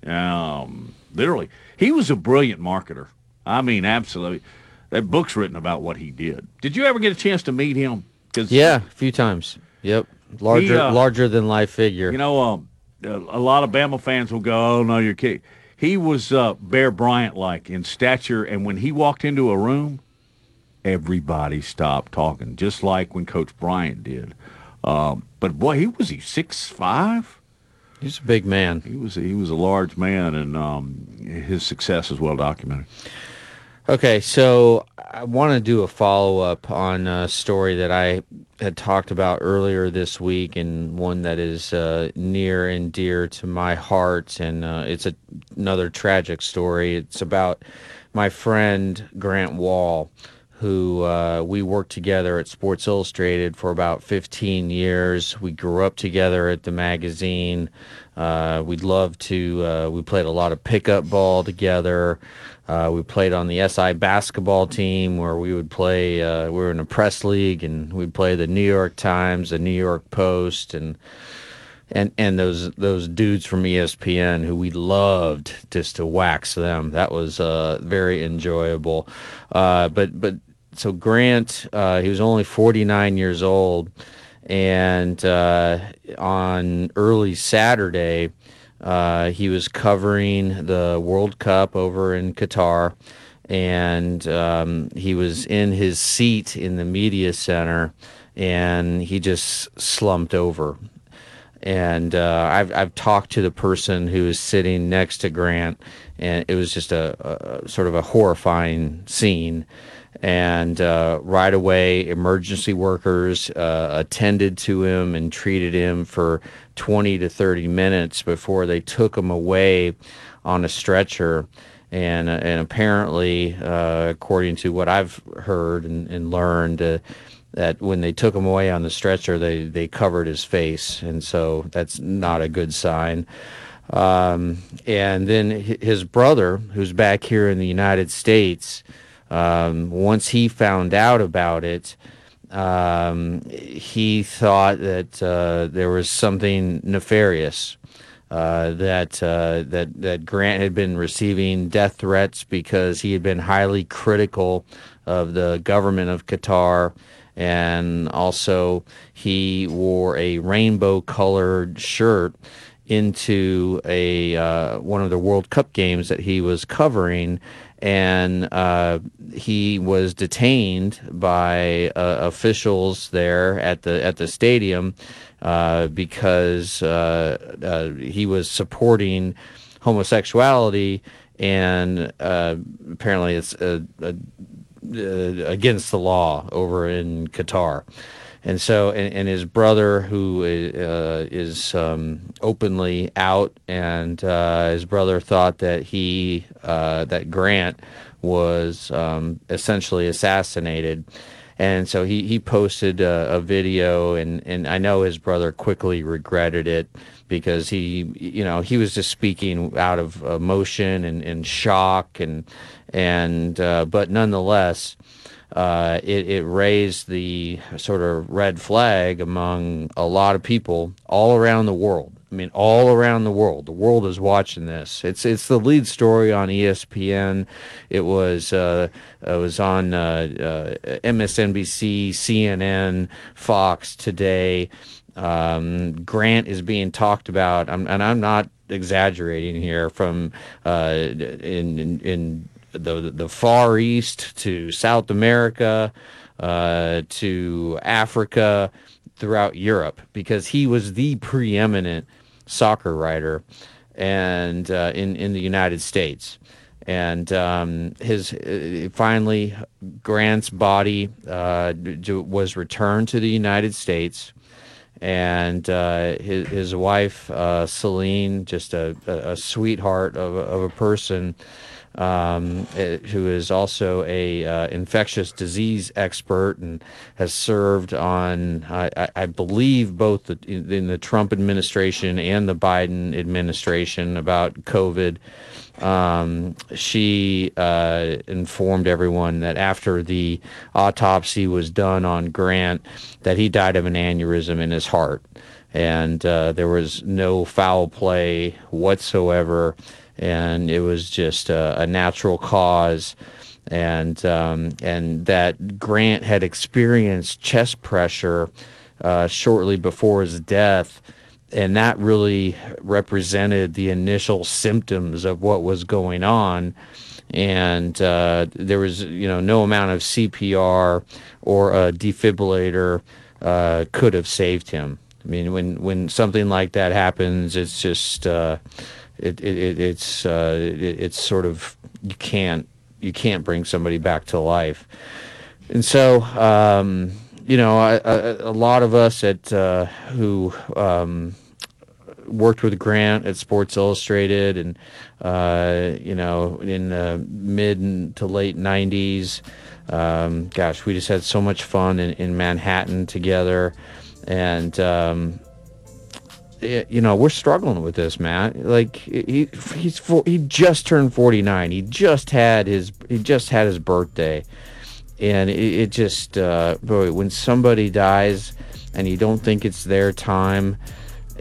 Um, literally. He was a brilliant marketer. I mean, absolutely. That book's written about what he did. Did you ever get a chance to meet him? 'Cause Yeah, a few times. Yep. Larger, uh, larger than life figure. You know, um, a, a lot of Bama fans will go, "Oh no, you're kidding." He was uh, Bear Bryant like in stature, and when he walked into a room, everybody stopped talking, just like when Coach Bryant did. Um, but boy, he was he six five. He's a big man. He was he was a large man, and um, his success is well documented. Okay, so I want to do a follow up on a story that I had talked about earlier this week, and one that is uh, near and dear to my heart. And uh, it's a, another tragic story. It's about my friend Grant Wahl, who uh, we worked together at Sports Illustrated for about 15 years. We grew up together at the magazine. Uh, we loved to, uh, we played a lot of pickup ball together. Uh, we played on the SI basketball team where we would play, uh, we were in a press league and we'd play the New York Times, the New York Post, and and and those those dudes from ESPN who we loved just to wax them. That was uh, very enjoyable. Uh, but but so Grant, uh, he was only 49 years old, and uh, on early Saturday, uh, he was covering the World Cup over in Qatar, and um, he was in his seat in the media center, and he just slumped over. And uh, I've I've talked to the person who was sitting next to Grant, and it was just a, a sort of a horrifying scene. And uh, right away, emergency workers uh, attended to him and treated him for 20 to 30 minutes before they took him away on a stretcher. And and apparently, uh, according to what I've heard and, and learned, uh, that when they took him away on the stretcher, they, they covered his face. And so that's not a good sign. Um, and then his brother, who's back here in the United States, um, once he found out about it, um, he thought that uh, there was something nefarious. Uh, that uh, that that Grant had been receiving death threats because he had been highly critical of the government of Qatar, and also he wore a rainbow-colored shirt into a uh, one of the World Cup games that he was covering, and uh, he was detained by uh, officials there at the at the stadium uh, because uh, uh, he was supporting homosexuality, and uh, apparently it's against the law over in Qatar. And so, and, and his brother, who uh, is um, openly out, and uh, his brother thought that he, uh, that Grant was um, essentially assassinated. And so he, he posted a, a video, and, and I know his brother quickly regretted it because he, you know, he was just speaking out of emotion and, and shock, and and uh, but nonetheless, uh, it, it raised the sort of red flag among a lot of people all around the world. I mean, all around the world. The world is watching this. It's it's the lead story on ESPN. It was uh, it was on uh, uh, MSNBC, CNN, Fox today. Um, Grant is being talked about, I'm, and I'm not exaggerating here. From uh, in, in in the the Far East to South America uh, to Africa, throughout Europe, because he was the preeminent soccer writer, and uh, in in the United States. And um, his uh, finally, Grant's body uh, was returned to the United States and uh, his, his wife uh, Celine, just a, a, a sweetheart of, of a person, um, eh, who is also a uh, infectious disease expert and has served on, I, I- believe, both the, in, in the Trump administration and the Biden administration about COVID. Um, she uh, informed everyone that after the autopsy was done on Grant, that he died of an aneurysm in his heart, and uh, there was no foul play whatsoever, and it was just a, a natural cause. And um, and that Grant had experienced chest pressure uh, shortly before his death, and that really represented the initial symptoms of what was going on and uh, there was you know no amount of CPR or a defibrillator uh, could have saved him. I mean, when when something like that happens, it's just uh, it, it, it it's uh, it, it's sort of you can't you can't bring somebody back to life, and so. Um, you know, a, a, a lot of us at uh, who um, worked with Grant at Sports Illustrated, and uh, you know, in the mid to late '90s. Um, gosh, we just had so much fun in, in Manhattan together, and um, you know, we're struggling with this, man. Like he he's he just turned 49. He just had his he just had his birthday, and it, it just uh, boy, when somebody dies and you don't think it's their time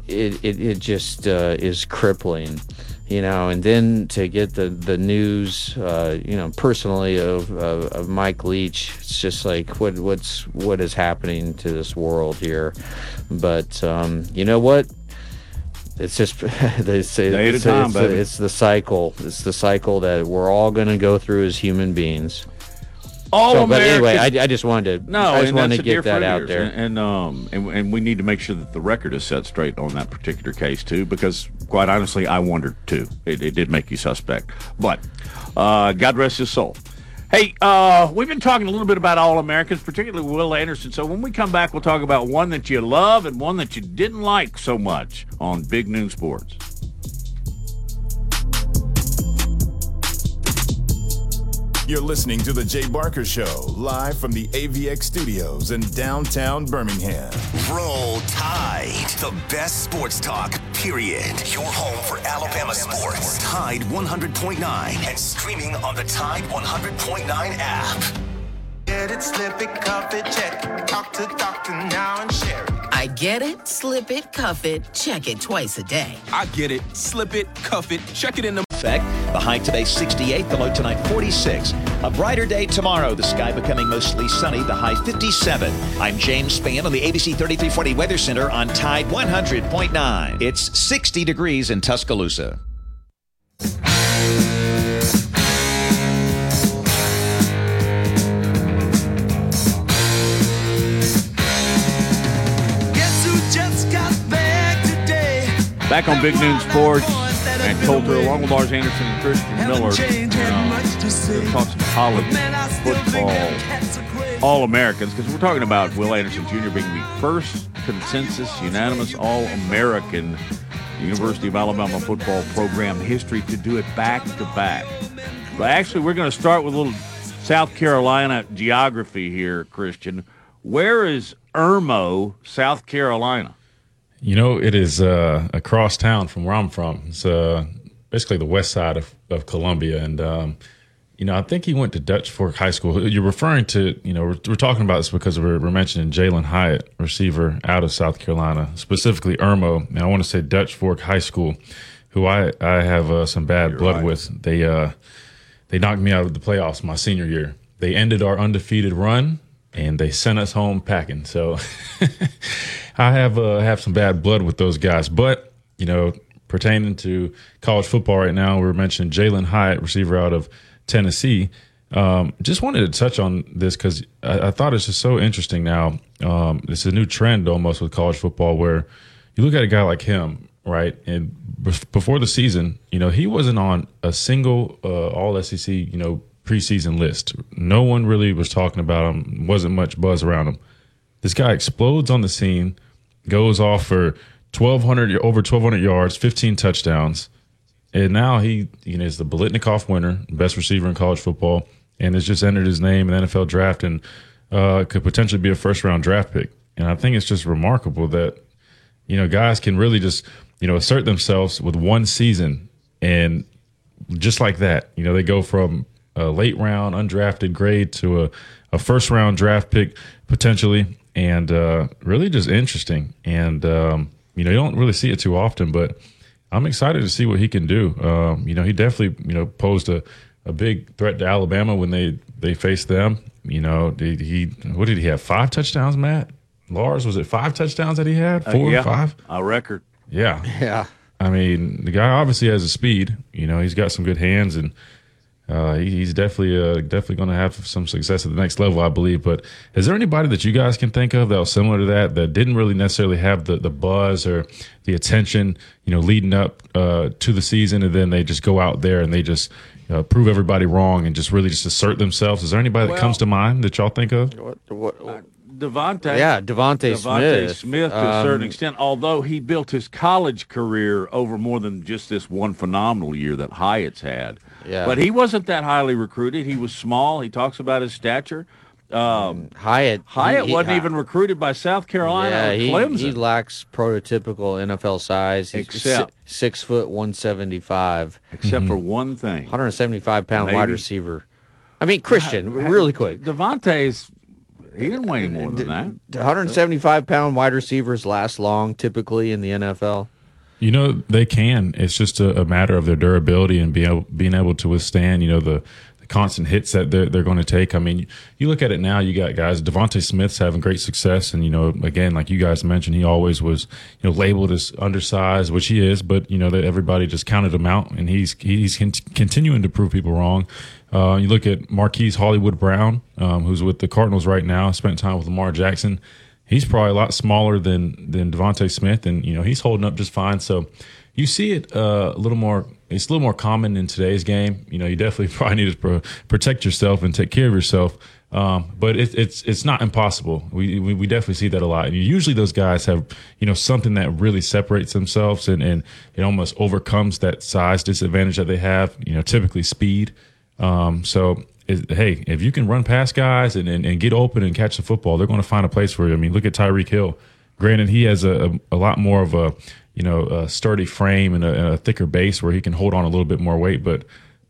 it, it, it just uh, is crippling, you know. And then to get the the news, uh, you know, personally of, of of Mike Leach, it's just like what what's what is happening to this world here. But um, you know what? It's just they say Day it's, time, it's, the, it's the cycle. It's the cycle that we're all going to go through as human beings. All so, but anyway, I, I just wanted to No, I just wanted to get that out there. and, and um and, and we need to make sure that the record is set straight on that particular case too, because quite honestly, I wondered too. It, it did make you suspect, but uh, God rest his soul. Hey, uh, we've been talking a little bit about All Americans, particularly Will Anderson. So when we come back, we'll talk about one that you love and one that you didn't like so much on Big Noon Sports. You're listening to The Jay Barker Show, live from the AVX studios in downtown Birmingham. Roll Tide. The best sports talk, period. Your home for Alabama sports. Tide 100.9 and streaming on the Tide 100.9 app. Get it, slip it, cuff it, check it. Talk to doctor now and share it. I get it, slip it, cuff it, check it twice a day. I get it. Slip it, cuff it, check it in the Effect. The high today 68, the low tonight 46. A brighter day tomorrow, the sky becoming mostly sunny, the high 57. I'm James Spann on the ABC 3340 Weather Center on Tide 100.9. It's 60 degrees in Tuscaloosa. Guess who just got back today? Back on Big Noon Sports, Matt Coulter, along with Lars Anderson and Christian Miller. Uh, we'll talk some college football All Americans because we're talking about Will Anderson Jr. being the first consensus unanimous All American University of Alabama football program history to do it back to back. But actually, we're going to start with a little South Carolina geography here, Christian. Where is Irmo, South Carolina? You know, it is uh, across town from where I'm from. It's uh, basically the west side of, of Columbia. And, um, you know, I think he went to Dutch Fork High School. You're referring to, you know, we're, we're talking about this because we're, we're mentioning Jalin Hyatt, receiver out of South Carolina, specifically Irmo. And I want to say Dutch Fork High School, who I, I have uh, some bad blood right. with. They, uh, they knocked me out of the playoffs my senior year. They ended our undefeated run and they sent us home packing. So I have uh, have some bad blood with those guys. But you know, pertaining to college football right now, we were mentioning Jalin Hyatt, receiver out of Tennessee. Um, just wanted to touch on this because I, I thought it's just so interesting now. Um, it's a new trend almost with college football where you look at a guy like him, right? And before the season, you know, he wasn't on a single uh, All SEC, you know, preseason list. No one really was talking about him. Wasn't much buzz around him. This guy explodes on the scene, goes off for 1,200 over 1,200 yards, 15 touchdowns, and now he you know is the Biletnikoff winner, best receiver in college football, and has just entered his name in the NFL draft and uh, could potentially be a first round draft pick. And I think it's just remarkable that you know guys can really just you know assert themselves with one season and just like that, you know they go from a late round undrafted grade to a, a first round draft pick potentially, and uh, really just interesting. And um, you know you don't really see it too often, but I'm excited to see what he can do. Um, you know, he definitely you know posed a, a big threat to Alabama when they they faced them. You know, did he what did he have? Five touchdowns, Matt. Lars was it five touchdowns that he had? Uh, Four yeah, or five? A record. Yeah, yeah. I mean, the guy obviously has a speed. You know, he's got some good hands, and uh, he, he's definitely uh, definitely going to have some success at the next level, I believe. But is there anybody that you guys can think of that was similar to that that didn't really necessarily have the the buzz or the attention, you know, leading up uh, to the season, and then they just go out there and they just uh, prove everybody wrong and just really just assert themselves? Is there anybody that Well- comes to mind that y'all think of? What, what, DeVonta. Yeah, DeVonta DeVonta Smith. Smith to a certain Um, extent, although he built his college career over more than just this one phenomenal year that Hyatt's had. Yeah. But he wasn't that highly recruited. He was small. He talks about his stature. Um, Hyatt. Hyatt he- he- wasn't uh, even recruited by South Carolina Yeah, he, Clemson. he lacks prototypical NFL size. He's Except- si- six foot one seventy five. Except for mm-hmm. one thing. 175 pound wide receiver. I mean, Christian, really quick. DeVonta's He didn't weigh any more than that. 175 pound wide receivers last long typically in the NFL. You know they can. It's just a, a matter of their durability and being able, being able to withstand. You know the, constant hits that they're, they're going to take. I mean, you look at it now. You got guys. DeVonta Smith's having great success, and you know, again, like you guys mentioned, he always was you know labeled as undersized, which he is. But you know that everybody just counted him out, and he's he's con- continuing to prove people wrong. Uh, you look at Marquise Hollywood Brown, um, who's with the Cardinals right now. Spent time with Lamar Jackson he's probably a lot smaller than than DeVonta Smith, and you know he's holding up just fine. So you see it uh, a little more. It's a little more common in today's game. You know, you definitely probably need to pro- protect yourself and take care of yourself. Um, but it, it's it's not impossible. We, we, we definitely see that a lot. And usually those guys have you know something that really separates themselves and and it almost overcomes that size disadvantage that they have. You know, typically speed. Um, so is, hey, if you can run past guys and, and, and, get open and catch the football, they're going to find a place for you. I mean, look at Tyreek Hill. Granted, he has a, a, a lot more of a you know a sturdy frame and a, and a, thicker base where he can hold on a little bit more weight. But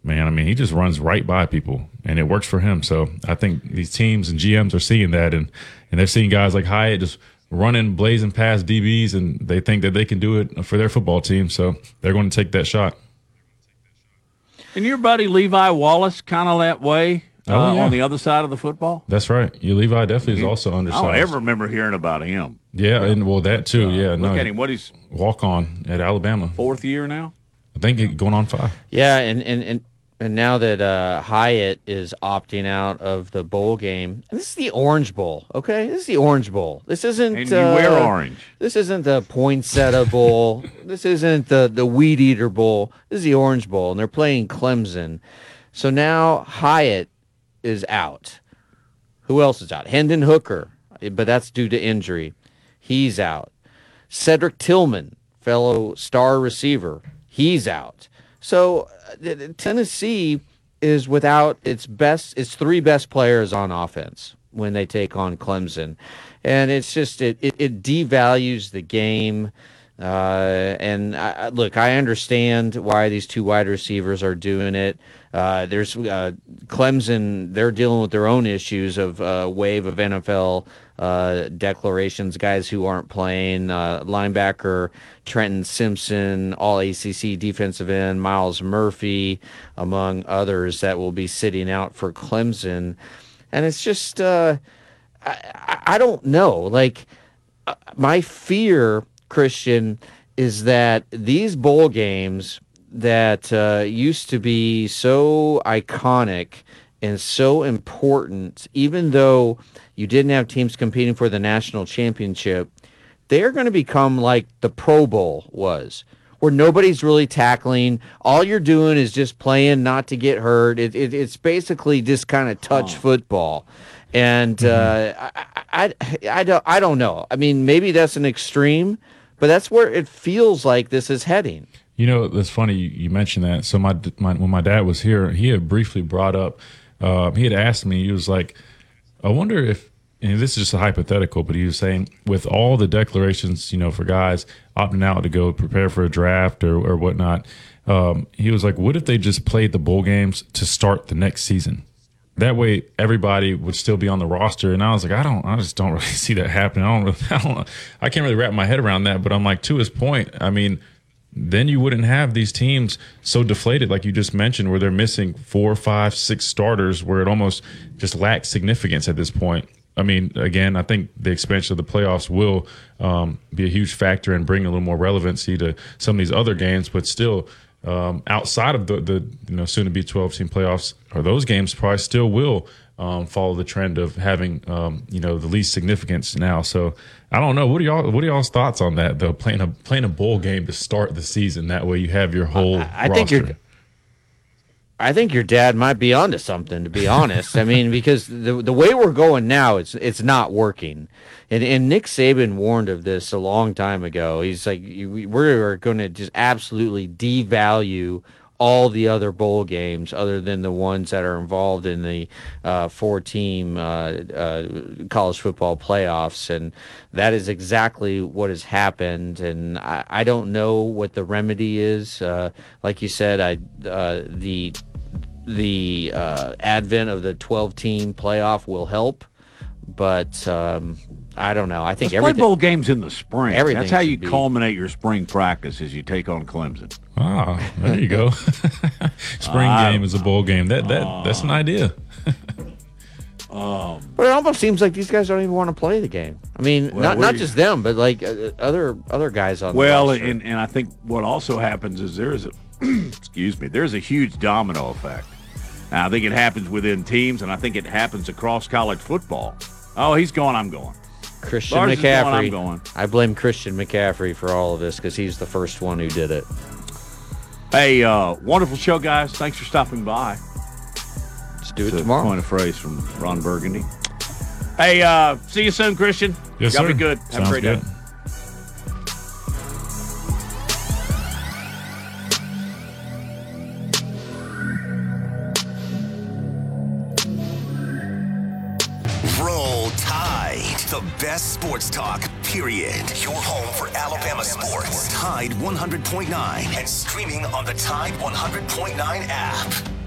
man, I mean, he just runs right by people, and it works for him. So I think these teams and GMs are seeing that, and and they're seeing guys like Hyatt just running, blazing past DBs, and they think that they can do it for their football team. So they're going to take that shot. And your buddy Levi Wallace kind of that way uh, Oh, yeah. on the other side of the football? That's right. You Levi definitely is also I undersized. don't ever remember hearing about him. Yeah, and well that too. yeah, no. Uh, Look at him. What he's walk on at Alabama. fourth year now? I think going on five. Yeah, and and and, and now that uh, Hyatt is opting out of the bowl game, this is the Orange Bowl. Okay, this is the Orange Bowl. This isn't. And you uh, wear orange. This isn't the Poinsettia Bowl. this isn't the the Weed Eater Bowl. This is the Orange Bowl, and they're playing Clemson. So now Hyatt is out. Who else is out? Hendon Hooker, but that's due to injury. He's out. Cedric Tillman, fellow star receiver, he's out. So Tennessee is without its best, its three best players on offense when they take on Clemson, and it's just it it, it devalues the game. Uh, and I, look, I understand why these two wide receivers are doing it. Uh, there's uh, Clemson; they're dealing with their own issues of uh, wave of NFL uh, declarations, guys who aren't playing. Uh, linebacker Trenton Simpson, All ACC defensive end Myles Murphy, among others that will be sitting out for Clemson, and it's just uh, I, I- don't know, like uh, my fear, Christian, is that these bowl games that uh, used to be so iconic and so important, even though you didn't have teams competing for the national championship, they're going to become like the Pro Bowl was, where nobody's really tackling. All you're doing is just playing not to get hurt. It, it, it's basically just kind of touch football. And uh, I, I, I, don't, I don't know. I mean, maybe that's an extreme, but that's where it feels like this is heading. You know, that's funny you, you mentioned that. So my, my when my dad was here, he had briefly brought up. Uh, he had asked me. He was like, "I wonder if." And this is just a hypothetical, but he was saying with all the declarations, you know, for guys opting out to go prepare for a draft or, or whatnot, um, he was like, "What if they just played the bowl games to start the next season?" That way, everybody would still be on the roster. And I was like, I don't, I just don't really see that happening. I don't, really, I don't, I can't really wrap my head around that. But I'm like, to his point, I mean, then you wouldn't have these teams so deflated, like you just mentioned, where they're missing four, five, six starters, where it almost just lacks significance at this point. I mean, again, I think the expansion of the playoffs will um, be a huge factor in bringing a little more relevancy to some of these other games, but still, um, outside of the, the you know soon to be 12 team playoffs, or those games probably still will um, follow the trend of having um, you know the least significance now. So I don't know. What are y'all What are y'all's thoughts on that? Though playing a playing a bowl game to start the season that way you have your whole. I think you're. I think your dad might be onto something. To be honest, I mean, because the the way we're going now, it's it's not working. And and Nick Saban warned of this a long time ago. He's like, we're going to just absolutely devalue all the other bowl games, other than the ones that are involved in the uh, four team uh, uh, college football playoffs, and that is exactly what has happened. And I, I don't know what the remedy is. Uh, like you said, I uh, the the uh, advent of the 12 team playoff will help but um, I don't know. I think Let's play everything. bowl games in the spring. Everything That's how you be- culminate your spring practice as you take on Clemson. Ah, there you go. Spring I- game is a bowl game. That that that's an idea. Um, But it almost seems like these guys don't even want to play the game. I mean, Well, not not we- just them, but like uh, other other guys on. well, the and, and I think what also happens is there's a excuse me, there's a huge domino effect. Now, I think it happens within teams, and I think it happens across college football. Oh, he's going, I'm going. Christian Lars is going, McCaffrey. I'm going. I blame Christian McCaffrey for all of this because he's the first one who did it. Hey, uh, wonderful show, guys. Thanks for stopping by. Let's do it It's a tomorrow. Point of phrase from Ron Burgundy. Hey, uh, see you soon, Christian. Yes, Y'all sir. be good. Have Sounds a great good. day. The best sports talk, period. Your home for Alabama sports. Tide 100.9 and streaming on the Tide 100.9 app.